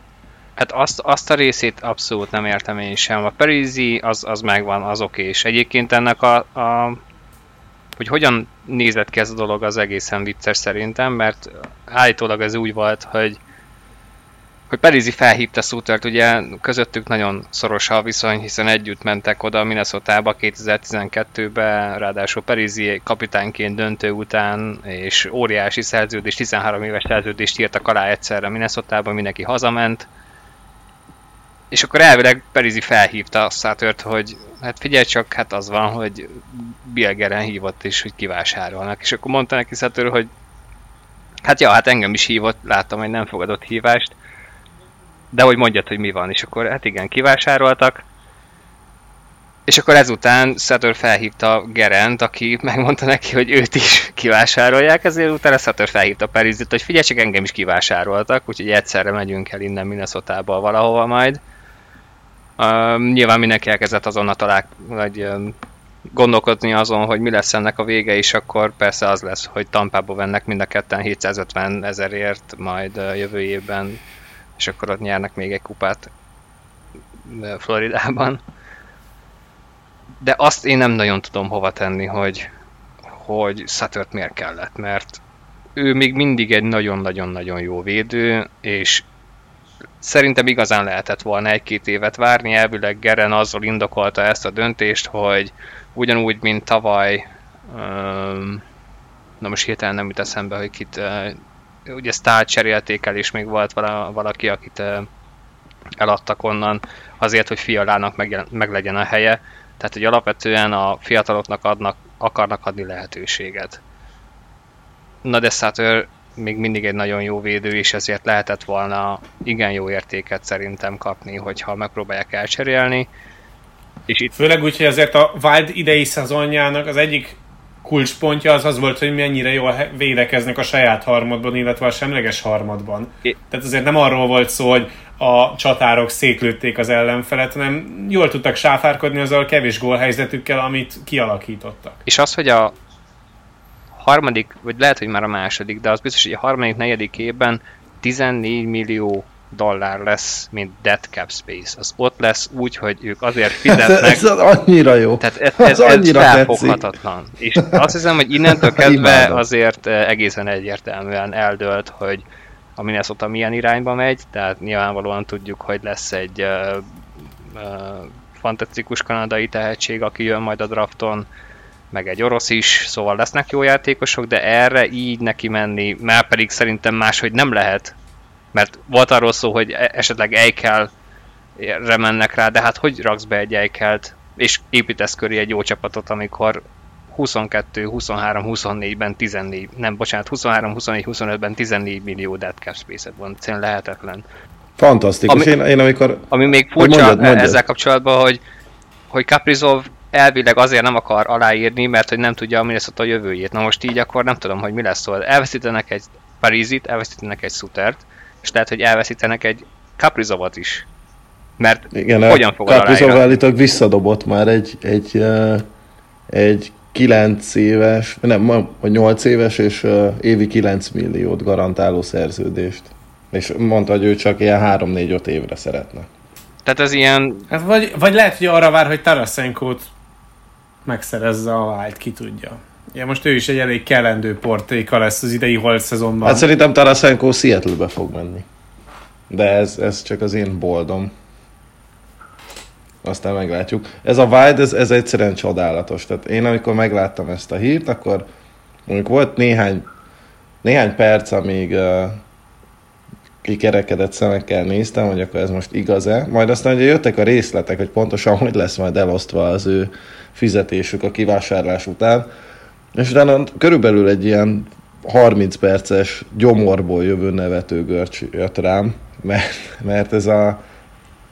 Hát azt, azt a részét abszolút nem értem én sem. A Perizi az, az megvan, az oké. És egyébként ennek a, a hogy hogyan nézett ki ez a dolog, az egészen vicces szerintem, mert állítólag ez úgy volt, hogy hogy Perizi felhívta Szútert, ugye közöttük nagyon szoros a viszony, hiszen együtt mentek oda Minnesota-ba 2012-ben, ráadásul Perizi kapitányként döntő után, és óriási szerződés, 13 éves szerződést írtak alá egyszerre minnesota mindenki hazament, és akkor elvileg Perizi felhívta Szátört, hogy hát figyelj csak, hát az van, hogy Bielgeren hívott is, hogy kivásárolnak. És akkor mondta neki Szátör, hogy hát ja, hát engem is hívott, láttam, hogy nem fogadott hívást, de hogy mondjad, hogy mi van, és akkor hát igen, kivásároltak, és akkor ezután Sutter felhívta Gerent, aki megmondta neki, hogy őt is kivásárolják, ezért utána Sutter felhívta Perizit, hogy figyelj, csak engem is kivásároltak, úgyhogy egyszerre megyünk el innen minnesota valahova majd. Uh, nyilván mindenki elkezdett azonnal talál, vagy gondolkodni azon, hogy mi lesz ennek a vége, és akkor persze az lesz, hogy Tampába vennek mind a ketten 750 ezerért, majd uh, jövő évben és akkor ott nyernek még egy kupát Floridában. De azt én nem nagyon tudom hova tenni, hogy, hogy Suttert miért kellett, mert ő még mindig egy nagyon-nagyon-nagyon jó védő, és szerintem igazán lehetett volna egy-két évet várni, elvileg Geren azzal indokolta ezt a döntést, hogy ugyanúgy, mint tavaly, na most hirtelen nem jut eszembe, hogy kit ugye sztárt cserélték el, és még volt vala, valaki, akit eladtak onnan azért, hogy fialának meg legyen a helye. Tehát, hogy alapvetően a fiataloknak adnak, akarnak adni lehetőséget. Na de Sutter még mindig egy nagyon jó védő, és ezért lehetett volna igen jó értéket szerintem kapni, hogyha megpróbálják elcserélni. És itt... Főleg úgy, hogy azért a Wild idei szezonjának az egyik kulcspontja az az volt, hogy mennyire jól védekeznek a saját harmadban, illetve a semleges harmadban. É. Tehát azért nem arról volt szó, hogy a csatárok széklőtték az ellenfelet, hanem jól tudtak sáfárkodni azzal a kevés gólhelyzetükkel, amit kialakítottak. És az, hogy a harmadik, vagy lehet, hogy már a második, de az biztos, hogy a harmadik, negyedik évben 14 millió dollár lesz, mint dead cap space. Az ott lesz úgy, hogy ők azért fizetnek. ez, ez annyira jó. Tehát ez, ez, ez annyira felfoghatatlan. És azt hiszem, hogy innentől kezdve azért eh, egészen egyértelműen eldölt, hogy a Minnesota milyen irányba megy, tehát nyilvánvalóan tudjuk, hogy lesz egy uh, uh, fantasztikus kanadai tehetség, aki jön majd a drafton, meg egy orosz is, szóval lesznek jó játékosok, de erre így neki menni, már pedig szerintem máshogy nem lehet, mert volt arról szó, hogy e- esetleg Eikel mennek rá, de hát hogy raksz be egy Eikelt, és építesz köré egy jó csapatot, amikor 22, 23, 24-ben 14, nem, bocsánat, 23, 24, 25-ben 14 millió dead cap space van, egyszerűen lehetetlen. Fantasztikus, ami, én, én amikor... Ami még furcsa mondjad, mondjad. ezzel kapcsolatban, hogy, hogy Kaprizov elvileg azért nem akar aláírni, mert hogy nem tudja a Minnesota a jövőjét. Na most így akkor nem tudom, hogy mi lesz szóval. Elveszítenek egy Parizit, elveszítenek egy Sutert, és lehet, hogy elveszítenek egy Kaprizovat is. Mert Igen, hogyan fog Kaprizov állítólag visszadobott már egy, egy, egy 9 éves, nem, vagy 8 éves, és évi 9 milliót garantáló szerződést. És mondta, hogy ő csak ilyen 3-4-5 évre szeretne. Tehát ez ilyen... Hát vagy, vagy lehet, hogy arra vár, hogy Tarasenkót megszerezze a vált, ki tudja. Ja, most ő is egy elég kellendő portéka lesz az idei holt szezonban. Hát szerintem Tarasenko Seattle-be fog menni. De ez, ez csak az én boldom. Aztán meglátjuk. Ez a Wild, ez, ez egyszerűen csodálatos. Tehát én amikor megláttam ezt a hírt, akkor mondjuk volt néhány, néhány perc, amíg uh, kikerekedett szemekkel néztem, hogy akkor ez most igaz-e. Majd aztán ugye jöttek a részletek, hogy pontosan hogy lesz majd elosztva az ő fizetésük a kivásárlás után és utána körülbelül egy ilyen 30 perces gyomorból jövő nevető görcs jött rám, mert, mert ez a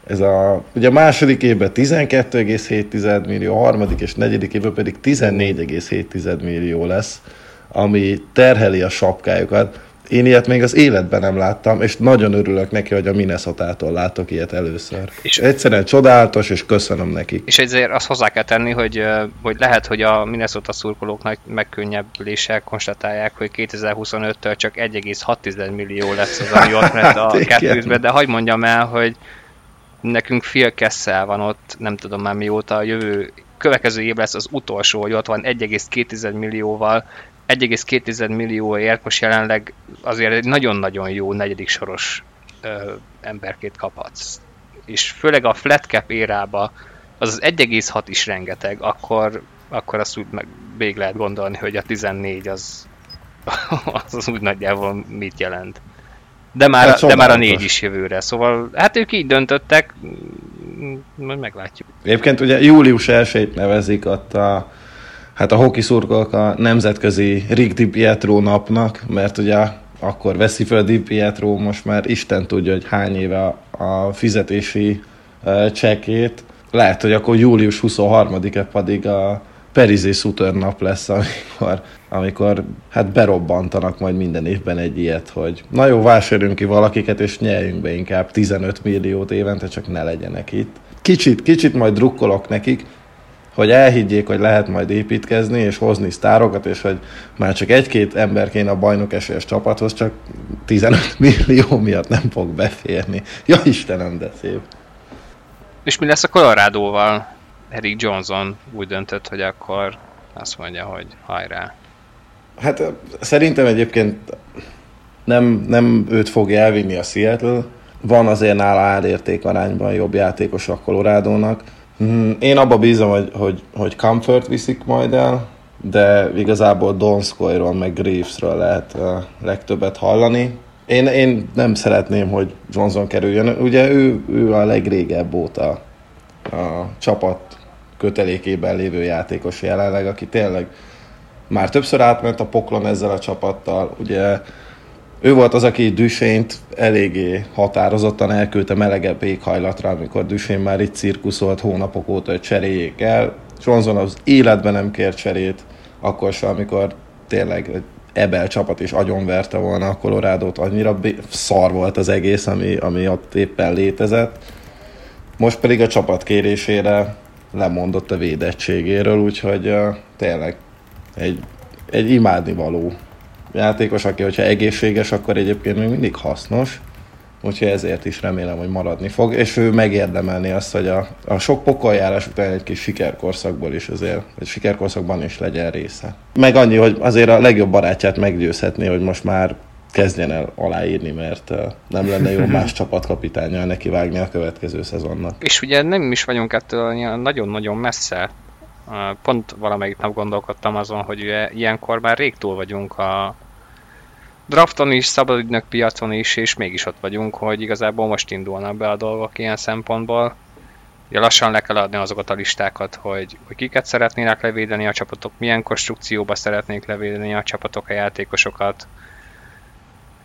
ez a, ugye a második évben 12,7 millió, a harmadik és negyedik évben pedig 14,7 millió lesz, ami terheli a sapkájukat. Én ilyet még az életben nem láttam, és nagyon örülök neki, hogy a Minnesota-tól látok ilyet először. És egyszerűen csodálatos, és köszönöm neki. És ezért azt hozzá kell tenni, hogy, hogy lehet, hogy a Minnesota szurkolóknak megkönnyebbüléssel konstatálják, hogy 2025-től csak 1,6 millió lesz az, ami ott lett a hát kettőzbe, de hagyd mondjam el, hogy nekünk Phil Kessel van ott, nem tudom már mióta, a jövő következő év lesz az utolsó, hogy ott van 1,2 millióval, 1,2 millióért most jelenleg azért egy nagyon-nagyon jó negyedik soros ö, emberkét kaphatsz. És főleg a flat cap érába az az 1,6 is rengeteg, akkor, akkor azt úgy meg végig lehet gondolni, hogy a 14 az, az, az úgy nagyjából mit jelent. De már, Hát de már a. 4 is jövőre, szóval hát ők így döntöttek, majd meglátjuk. Egyébként ugye július 1 nevezik ott a, hát a hoki szurkolók a nemzetközi Rick Di Pietro napnak, mert ugye akkor veszi fel Di Pietro most már Isten tudja, hogy hány éve a, fizetési csekét. Lehet, hogy akkor július 23-e pedig a Perizé Suter nap lesz, amikor, amikor hát berobbantanak majd minden évben egy ilyet, hogy na jó, vásároljunk ki valakiket, és nyeljünk be inkább 15 milliót évente, csak ne legyenek itt. Kicsit, kicsit majd drukkolok nekik, hogy elhiggyék, hogy lehet majd építkezni és hozni sztárokat, és hogy már csak egy-két ember kéne a bajnok esélyes csapathoz, csak 15 millió miatt nem fog beférni. Ja Istenem, de szép. És mi lesz a Colorado-val? Eric Johnson úgy döntött, hogy akkor azt mondja, hogy hajrá. Hát szerintem egyébként nem, nem őt fogja elvinni a Seattle. Van azért nála árérték arányban jobb játékos a Colorado-nak. Mm, Én abba bízom, hogy, hogy, hogy Comfort viszik majd el, de igazából Donskoyról meg Gravesről lehet legtöbbet hallani. Én, én nem szeretném, hogy Johnson kerüljön. Ugye ő, ő a legrégebb óta a csapat kötelékében lévő játékos jelenleg, aki tényleg már többször átment a poklon ezzel a csapattal. Ugye ő volt az, aki Düsént eléggé határozottan elküldte melegebb éghajlatra, amikor Düsén már itt cirkuszolt hónapok óta, hogy cseréljék el. Johnson az életben nem kért cserét, akkor sem, amikor tényleg Ebel csapat is agyonverte volna a Colorado-t, annyira szar volt az egész, ami, ami ott éppen létezett. Most pedig a csapat kérésére lemondott a védettségéről, úgyhogy uh, tényleg egy, egy imádnivaló játékos, aki, hogyha egészséges, akkor egyébként még mindig hasznos, úgyhogy ezért is remélem, hogy maradni fog, és ő megérdemelni azt, hogy a, a sok pokoljárás után egy kis sikerkorszakból is azért, vagy sikerkorszakban is legyen része. Meg annyi, hogy azért a legjobb barátját meggyőzhetné, hogy most már kezdjen el aláírni, mert nem lenne jó más csapatkapitányjal neki vágni a következő szezonnak. És ugye nem is vagyunk ettől nagyon-nagyon messze. Pont valamelyik nap gondolkodtam azon, hogy ilyenkor már rég túl vagyunk a drafton is, szabadügynök piacon is, és mégis ott vagyunk, hogy igazából most indulnak be a dolgok ilyen szempontból. Ugye lassan le kell adni azokat a listákat, hogy, hogy kiket szeretnének levédeni a csapatok, milyen konstrukcióba szeretnék levédeni a csapatok a játékosokat.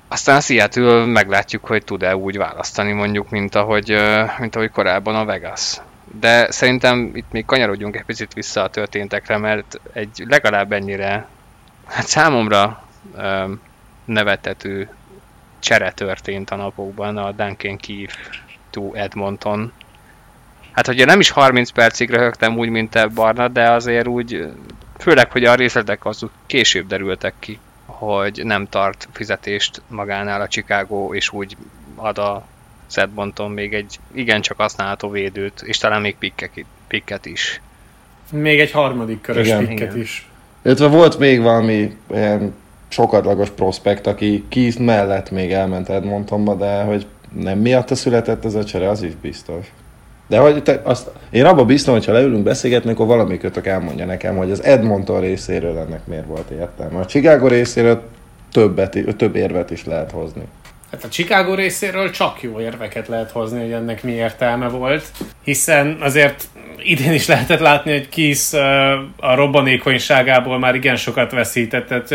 Aztán Seattle meglátjuk, hogy tud-e úgy választani mondjuk, mint ahogy, mint ahogy korábban a Vegas. De szerintem itt még kanyarodjunk egy picit vissza a történtekre, mert egy legalább ennyire, hát számomra ö, nevetető csere történt a napokban a Duncan Keith to Edmonton. Hát, hogyha nem is 30 percig röhögtem úgy, mint te Barna, de azért úgy, főleg, hogy a részletek azok később derültek ki, hogy nem tart fizetést magánál a Chicago, és úgy ad a Edmonton még egy igencsak használható védőt, és talán még pikkek, pikket is. Még egy harmadik körös Igen. pikket Igen. is. Illetve volt még valami ilyen sokadlagos prospekt, aki Keith mellett még elment Edmontonba, de hogy nem miatta született ez a csere, az is biztos. De hogy te azt, én abban biztos, hogy ha leülünk beszélgetni, akkor valamikötök elmondja nekem, hogy az Edmonton részéről ennek miért volt értelme. A Chicago részéről többet, több érvet is lehet hozni. Hát a Chicago részéről csak jó érveket lehet hozni, hogy ennek mi értelme volt, hiszen azért idén is lehetett látni, hogy Kisz a robbanékonyságából már igen sokat veszített. Tehát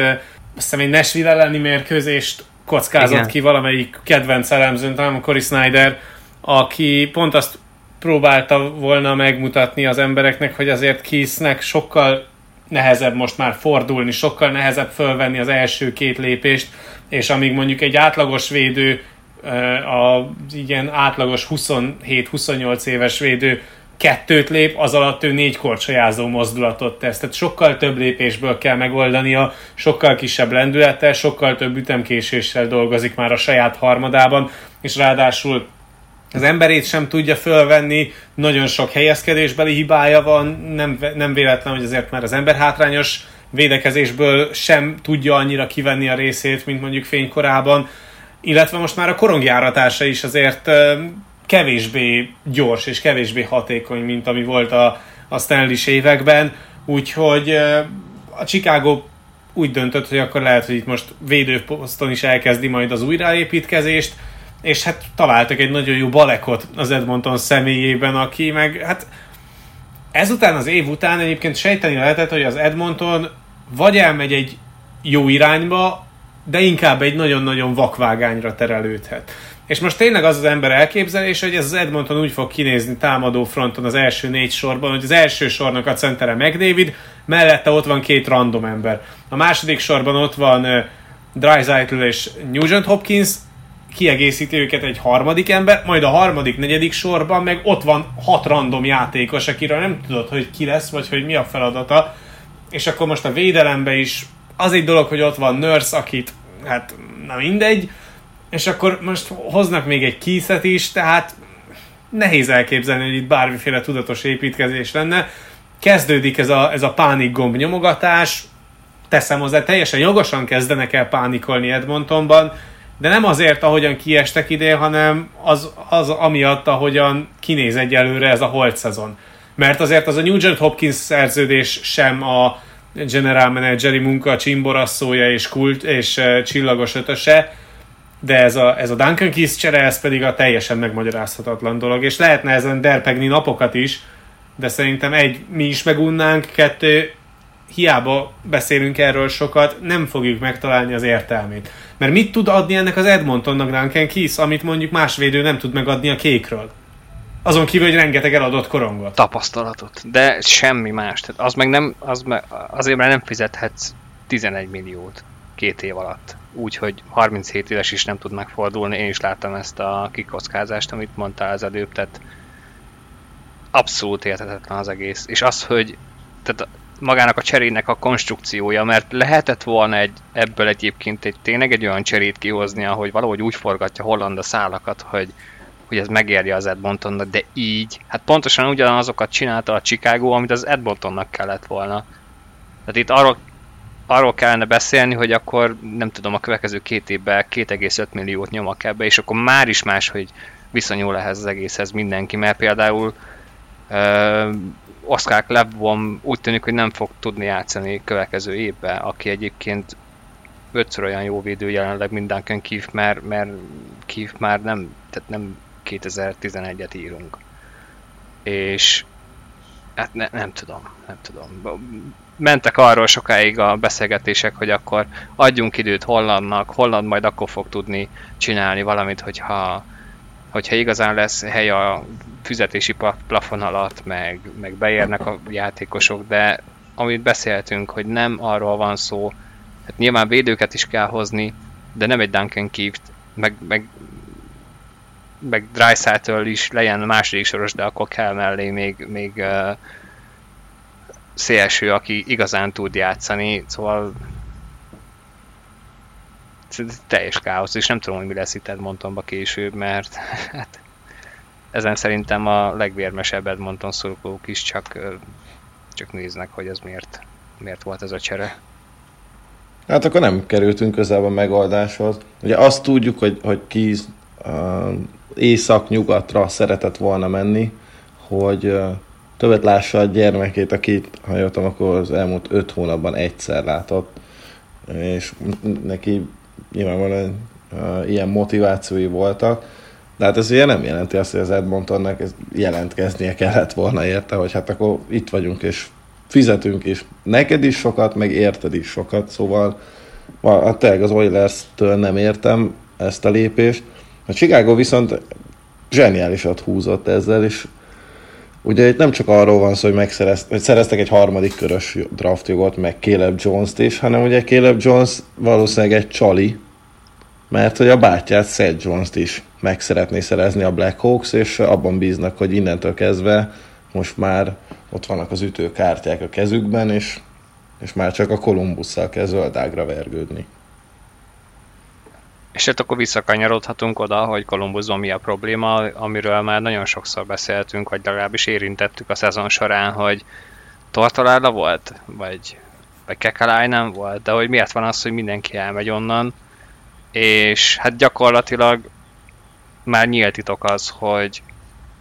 azt hiszem egy Nashville elleni mérkőzést kockázott Igen. ki valamelyik kedvenc elemzőn, talán Cory Snyder, aki pont azt próbálta volna megmutatni az embereknek, hogy azért Kisznek sokkal nehezebb most már fordulni, sokkal nehezebb fölvenni az első két lépést, és amíg mondjuk egy átlagos védő, a ilyen átlagos 27-28 éves védő kettőt lép, az alatt ő négy korcsolyázó mozdulatot tesz. Tehát sokkal több lépésből kell megoldania, sokkal kisebb lendülettel, sokkal több ütemkéséssel dolgozik már a saját harmadában, és ráadásul az emberét sem tudja fölvenni, nagyon sok helyezkedésbeli hibája van, nem, nem véletlen, hogy azért már az ember hátrányos védekezésből sem tudja annyira kivenni a részét, mint mondjuk fénykorában. illetve most már a korongjáratása is azért kevésbé gyors és kevésbé hatékony, mint ami volt a, a stanley években, úgyhogy a Chicago úgy döntött, hogy akkor lehet, hogy itt most védőposzton is elkezdi majd az újraépítkezést, és hát találtak egy nagyon jó balekot az Edmonton személyében, aki meg hát ezután az év után egyébként sejteni lehetett, hogy az Edmonton vagy elmegy egy jó irányba, de inkább egy nagyon-nagyon vakvágányra terelődhet. És most tényleg az az ember elképzelés, hogy ez az Edmonton úgy fog kinézni támadó fronton az első négy sorban, hogy az első sornak a centere McDavid, mellette ott van két random ember. A második sorban ott van uh, Dreisaitl és Nugent Hopkins, kiegészíti őket egy harmadik ember, majd a harmadik, negyedik sorban meg ott van hat random játékos, akiről nem tudod, hogy ki lesz, vagy hogy mi a feladata. És akkor most a védelembe is az egy dolog, hogy ott van Nurse, akit hát na mindegy, és akkor most hoznak még egy kíszet is, tehát nehéz elképzelni, hogy itt bármiféle tudatos építkezés lenne. Kezdődik ez a, ez a pánik gomb nyomogatás, teszem hozzá, teljesen jogosan kezdenek el pánikolni Edmontonban, de nem azért, ahogyan kiestek idén, hanem az, az amiatt, ahogyan kinéz egyelőre ez a holt szezon. Mert azért az a Nugent Hopkins szerződés sem a general manageri munka csimborasszója és kult és uh, csillagos ötöse, de ez a, ez a Duncan Keith csere, ez pedig a teljesen megmagyarázhatatlan dolog, és lehetne ezen derpegni napokat is, de szerintem egy, mi is megunnánk, kettő, hiába beszélünk erről sokat, nem fogjuk megtalálni az értelmét. Mert mit tud adni ennek az Edmontonnak Duncan Keith, amit mondjuk más védő nem tud megadni a kékről? Azon kívül, hogy rengeteg eladott korongot. Tapasztalatot, de semmi más. Tehát az meg nem, az meg, azért már nem fizethetsz 11 milliót két év alatt. Úgy, hogy 37 éves is nem tud megfordulni. Én is láttam ezt a kikockázást, amit mondtál az előbb, tehát abszolút értetetlen az egész. És az, hogy tehát magának a cserének a konstrukciója, mert lehetett volna egy, ebből egyébként egy tényleg egy olyan cserét kihozni, ahogy valahogy úgy forgatja Holland a szálakat, hogy, hogy ez megérje az Edmontonnak, de így, hát pontosan ugyanazokat csinálta a Chicago, amit az Edmontonnak kellett volna. Tehát itt arról, arról kellene beszélni, hogy akkor nem tudom, a következő két évben 2,5 milliót nyomak ebbe, és akkor már is más, hogy viszonyul ehhez az egészhez mindenki, mert például uh, Oscar Clebon úgy tűnik, hogy nem fog tudni játszani következő évben, aki egyébként ötször olyan jó védő jelenleg, Duncan Keith, mert, mert Keith már nem, tehát nem 2011-et írunk. És hát ne, nem tudom, nem tudom. Mentek arról sokáig a beszélgetések, hogy akkor adjunk időt Hollandnak, Holland majd akkor fog tudni csinálni valamit, hogyha, hogyha igazán lesz hely a fizetési plafon alatt, meg, meg beérnek a játékosok, de amit beszéltünk, hogy nem arról van szó, hát nyilván védőket is kell hozni, de nem egy Duncan Keith, meg, meg meg Dreisaitl is legyen a második soros, de akkor kell mellé még, még uh, szélső, aki igazán tud játszani, szóval teljes káosz, és nem tudom, hogy mi lesz itt Edmontonba később, mert hát ezen szerintem a legvérmesebb Edmonton szurkolók is csak, csak néznek, hogy ez miért, miért volt ez a csere. Hát akkor nem kerültünk közel a megoldáshoz. Ugye azt tudjuk, hogy, hogy ki észak-nyugatra szeretett volna menni, hogy többet lássa a gyermekét, akit, ha jöttem, akkor az elmúlt öt hónapban egyszer látott, és neki nyilvánvalóan ilyen motivációi voltak. De hát ez ugye nem jelenti azt, hogy az Edmontonnak ez jelentkeznie kellett volna érte, hogy hát akkor itt vagyunk, és fizetünk is. Neked is sokat, meg érted is sokat, szóval hát tényleg az Oilers-től nem értem ezt a lépést. A Chicago viszont zseniálisat húzott ezzel, és ugye itt nem csak arról van szó, hogy, megszerezt, hogy szereztek egy harmadik körös draftjogot, meg Caleb Jones-t is, hanem ugye Caleb Jones valószínűleg egy csali, mert hogy a bátyát Seth Jones-t is meg szeretné szerezni a Black Hawks, és abban bíznak, hogy innentől kezdve most már ott vannak az ütőkártyák a kezükben, és, és már csak a Kolumbusszal kell zöldágra vergődni. És hát akkor visszakanyarodhatunk oda, hogy Kolumbuszban mi a probléma, amiről már nagyon sokszor beszéltünk, vagy legalábbis érintettük a szezon során, hogy Tortoláda volt, vagy, vagy Kekalai nem volt, de hogy miért van az, hogy mindenki elmegy onnan, és hát gyakorlatilag már nyílt titok az, hogy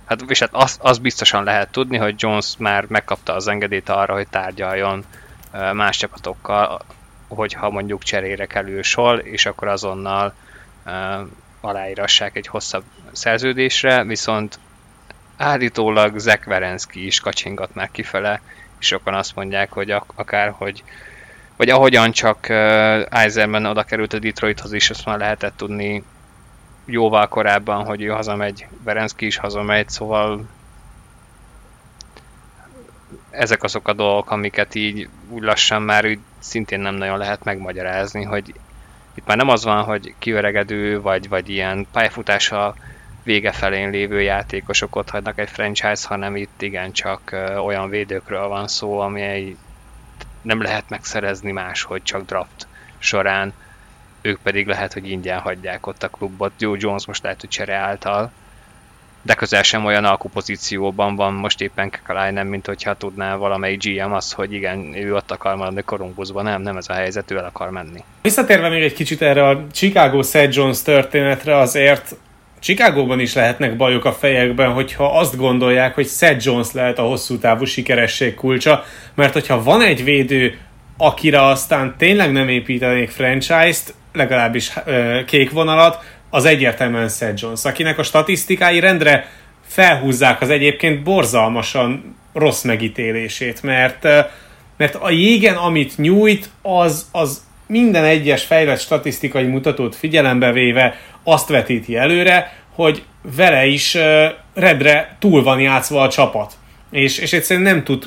hát, és hát az, az biztosan lehet tudni, hogy Jones már megkapta az engedélyt arra, hogy tárgyaljon más csapatokkal, hogyha mondjuk cserére kerül sor, és akkor azonnal aláírassák egy hosszabb szerződésre, viszont állítólag Zach Verenski is kacsingat már kifele, és sokan azt mondják, hogy ak- akár, hogy vagy ahogyan csak uh, Eiserman oda került a Detroithoz is, azt már lehetett tudni jóval korábban, hogy ő hazamegy, Verenski is hazamegy, szóval ezek azok a dolgok, amiket így úgy lassan már úgy szintén nem nagyon lehet megmagyarázni, hogy itt már nem az van, hogy kiöregedő, vagy, vagy ilyen pályafutása vége felén lévő játékosok ott egy franchise, hanem itt igencsak olyan védőkről van szó, ami nem lehet megszerezni máshogy, csak draft során. Ők pedig lehet, hogy ingyen hagyják ott a klubot. Joe Jones most lehet, hogy csere által, de közel sem olyan alkupozícióban van most éppen nem, mint hogyha tudná valamelyik GM az, hogy igen, ő ott akar maradni Columbusban, nem, nem ez a helyzet, ő el akar menni. Visszatérve még egy kicsit erre a Chicago Seth Jones történetre, azért Chicagóban is lehetnek bajok a fejekben, hogyha azt gondolják, hogy Seth Jones lehet a hosszú távú sikeresség kulcsa, mert hogyha van egy védő, akire aztán tényleg nem építenék franchise-t, legalábbis kék vonalat, az egyértelműen Seth Jones, akinek a statisztikái rendre felhúzzák az egyébként borzalmasan rossz megítélését, mert, mert a jégen, amit nyújt, az, az minden egyes fejlett statisztikai mutatót figyelembe véve azt vetíti előre, hogy vele is redre túl van játszva a csapat. És, és egyszerűen nem tud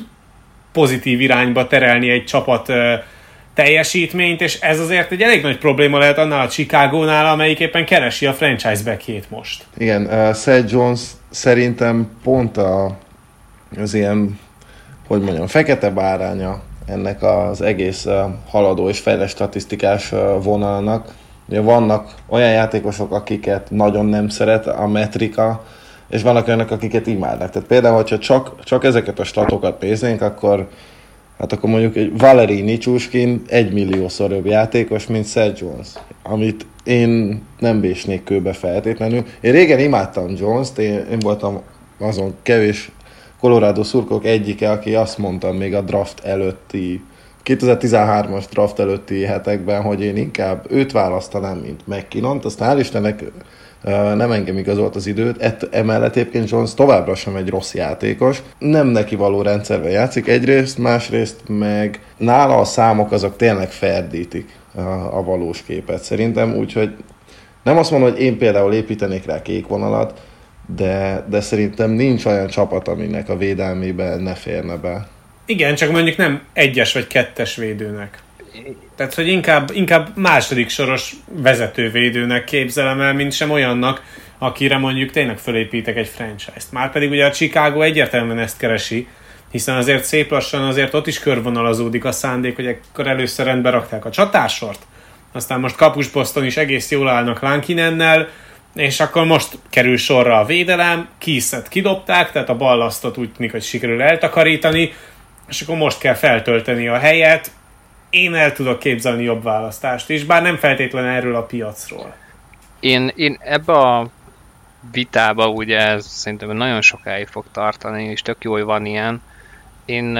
pozitív irányba terelni egy csapat teljesítményt, és ez azért egy elég nagy probléma lehet annál a Chicago-nál, amelyik éppen keresi a franchise backjét most. Igen, uh, Seth Jones szerintem pont a, az ilyen, hogy mondjam, fekete báránya ennek az egész uh, haladó és fejlett statisztikás uh, vonalnak. Ugye vannak olyan játékosok, akiket nagyon nem szeret a metrika, és vannak olyanok, akiket imádnak. Tehát például, hogyha csak, csak ezeket a statokat néznénk, akkor hát akkor mondjuk egy Valery Nicsúskin egy milliószor jobb játékos, mint Seth Jones, amit én nem bésnék kőbe feltétlenül. Én régen imádtam Jones-t, én, én voltam azon kevés Colorado szurkok egyike, aki azt mondta még a draft előtti 2013-as draft előtti hetekben, hogy én inkább őt választanám, mint McKinnon-t, aztán hál' Istennek nem engem igazolt az időt, Ett, emellett egyébként Jones továbbra sem egy rossz játékos, nem neki való rendszerben játszik egyrészt, másrészt meg nála a számok azok tényleg ferdítik a, valós képet szerintem, úgyhogy nem azt mondom, hogy én például építenék rá kék vonalat, de, de szerintem nincs olyan csapat, aminek a védelmében ne férne be. Igen, csak mondjuk nem egyes vagy kettes védőnek. Tehát, hogy inkább, inkább második soros vezetővédőnek képzelem el, mint sem olyannak, akire mondjuk tényleg fölépítek egy franchise-t. Márpedig ugye a Chicago egyértelműen ezt keresi, hiszen azért szép lassan azért ott is körvonalazódik a szándék, hogy akkor először rendbe rakták a csatásort, aztán most kapusposzton is egész jól állnak Lankinennel, és akkor most kerül sorra a védelem, Kiszet kidobták, tehát a ballasztot úgy tűnik, hogy sikerül eltakarítani, és akkor most kell feltölteni a helyet, én el tudok képzelni jobb választást is, bár nem feltétlenül erről a piacról. Én, én ebbe a vitába ugye ez szerintem nagyon sokáig fog tartani, és tök jó, hogy van ilyen. Én,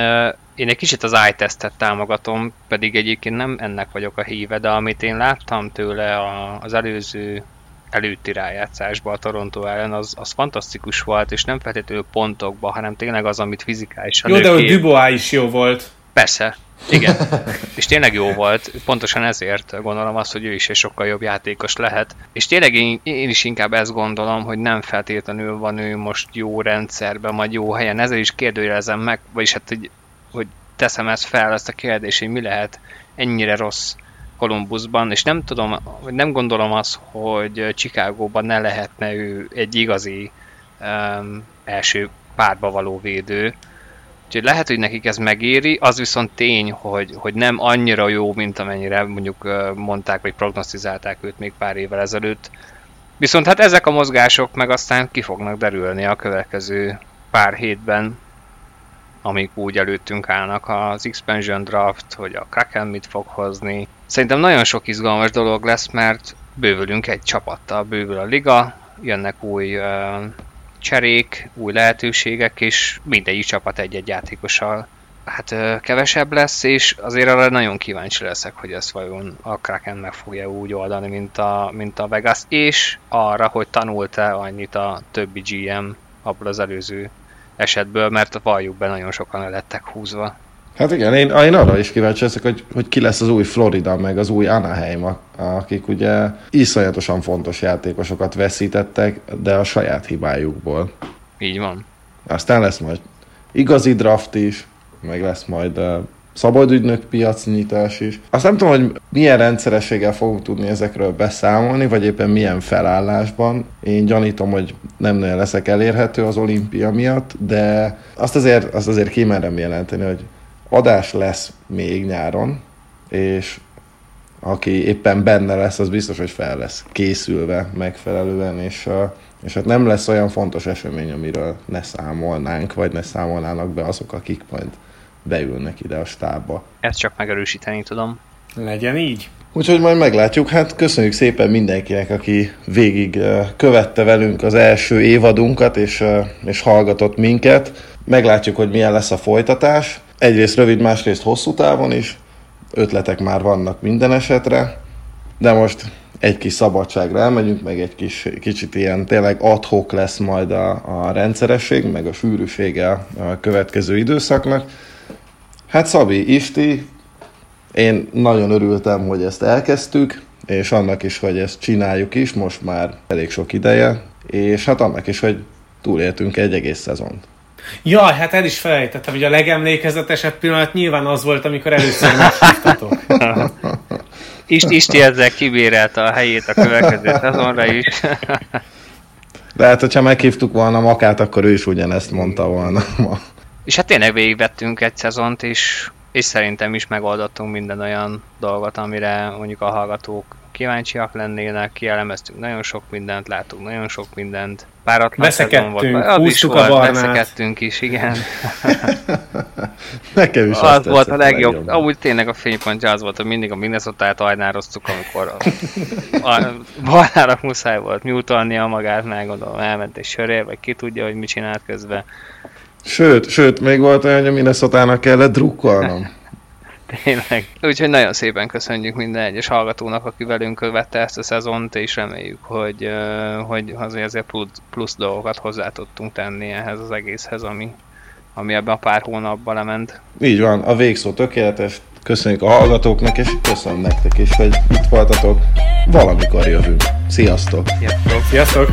én egy kicsit az iTestet támogatom, pedig egyébként nem ennek vagyok a híve, de amit én láttam tőle az előző előtti rájátszásban a Toronto ellen, az, az fantasztikus volt, és nem feltétlenül pontokban, hanem tényleg az, amit fizikálisan Jó, de a Dubois is jó volt. Persze, igen. és tényleg jó volt, pontosan ezért gondolom azt, hogy ő is egy sokkal jobb játékos lehet. És tényleg én, én is inkább ezt gondolom, hogy nem feltétlenül van ő most jó rendszerben, vagy jó helyen. Ezzel is kérdőjelezem meg, vagyis hát, hogy, hogy teszem ezt fel, ezt a kérdést, hogy mi lehet ennyire rossz Columbusban, és nem tudom, nem gondolom azt, hogy Chicagóban ne lehetne ő egy igazi um, első párba való védő, Úgyhogy lehet, hogy nekik ez megéri, az viszont tény, hogy, hogy nem annyira jó, mint amennyire mondjuk mondták, vagy prognosztizálták őt még pár évvel ezelőtt. Viszont hát ezek a mozgások meg aztán ki fognak derülni a következő pár hétben, amik úgy előttünk állnak az expansion draft, hogy a Kraken mit fog hozni. Szerintem nagyon sok izgalmas dolog lesz, mert bővülünk egy csapattal, bővül a liga, jönnek új cserék, új lehetőségek, és mindegyik csapat egy-egy játékossal hát kevesebb lesz, és azért arra nagyon kíváncsi leszek, hogy ezt vajon a Kraken meg fogja úgy oldani, mint a, mint a Vegas, és arra, hogy tanult-e annyit a többi GM abból az előző esetből, mert valljuk be, nagyon sokan le lettek húzva. Hát igen, én, én arra is kíváncsi leszek, hogy, hogy ki lesz az új Florida, meg az új Anaheim, akik ugye iszonyatosan fontos játékosokat veszítettek, de a saját hibájukból. Így van. Aztán lesz majd igazi draft is, meg lesz majd uh, szabadügynök piacnyitás is. Azt nem tudom, hogy milyen rendszerességgel fogunk tudni ezekről beszámolni, vagy éppen milyen felállásban. Én gyanítom, hogy nem nagyon leszek elérhető az olimpia miatt, de azt azért, azt azért kimerem jelenteni, hogy adás lesz még nyáron, és aki éppen benne lesz, az biztos, hogy fel lesz készülve megfelelően, és, és hát nem lesz olyan fontos esemény, amiről ne számolnánk, vagy ne számolnának be azok, akik majd beülnek ide a stábba. Ezt csak megerősíteni tudom. Legyen így. Úgyhogy majd meglátjuk. Hát köszönjük szépen mindenkinek, aki végig követte velünk az első évadunkat, és, és hallgatott minket. Meglátjuk, hogy milyen lesz a folytatás. Egyrészt rövid, másrészt hosszú távon is. Ötletek már vannak minden esetre. De most egy kis szabadságra elmegyünk, meg egy kis, kicsit ilyen tényleg adhok lesz majd a, a rendszeresség, meg a sűrűsége a következő időszaknak. Hát Szabi, Isti, én nagyon örültem, hogy ezt elkezdtük, és annak is, hogy ezt csináljuk is, most már elég sok ideje, és hát annak is, hogy túléltünk egy egész szezont. Jaj, hát el is felejtettem, hogy a legemlékezetesebb pillanat nyilván az volt, amikor először meghívtatok. Ist, Isti ezzel kibérelte a helyét a következő szezonra is. Lehet, hogyha meghívtuk volna Makát, akkor ő is ugyanezt mondta volna ma. És hát tényleg végigvettünk egy szezont, és, és szerintem is megoldottunk minden olyan dolgot, amire mondjuk a hallgatók kíváncsiak lennének, kielemeztünk nagyon sok mindent, látunk nagyon sok mindent. Páratlan szezon volt. Az is volt, a veszekedtünk is, igen. Nekem is az volt a legjobb. legjobb. Amúgy tényleg a fénypontja az volt, hogy mindig a Minnesota-t ajnároztuk, amikor a, a muszáj volt a magát, meg gondolom elment egy söré, vagy ki tudja, hogy mit csinált közben. Sőt, sőt, még volt olyan, hogy a minnesota kellett drukkolnom. Tényleg. Úgyhogy nagyon szépen köszönjük minden egyes hallgatónak, aki velünk követte ezt a szezont, és reméljük, hogy, hogy azért, azért plusz, plusz dolgokat hozzá tudtunk tenni ehhez az egészhez, ami, ami ebben a pár hónapban lement. Így van, a végszó tökéletes. Köszönjük a hallgatóknak, és köszönöm nektek is, hogy itt voltatok. Valamikor jövünk. Sziasztok! Sziasztok! Sziasztok.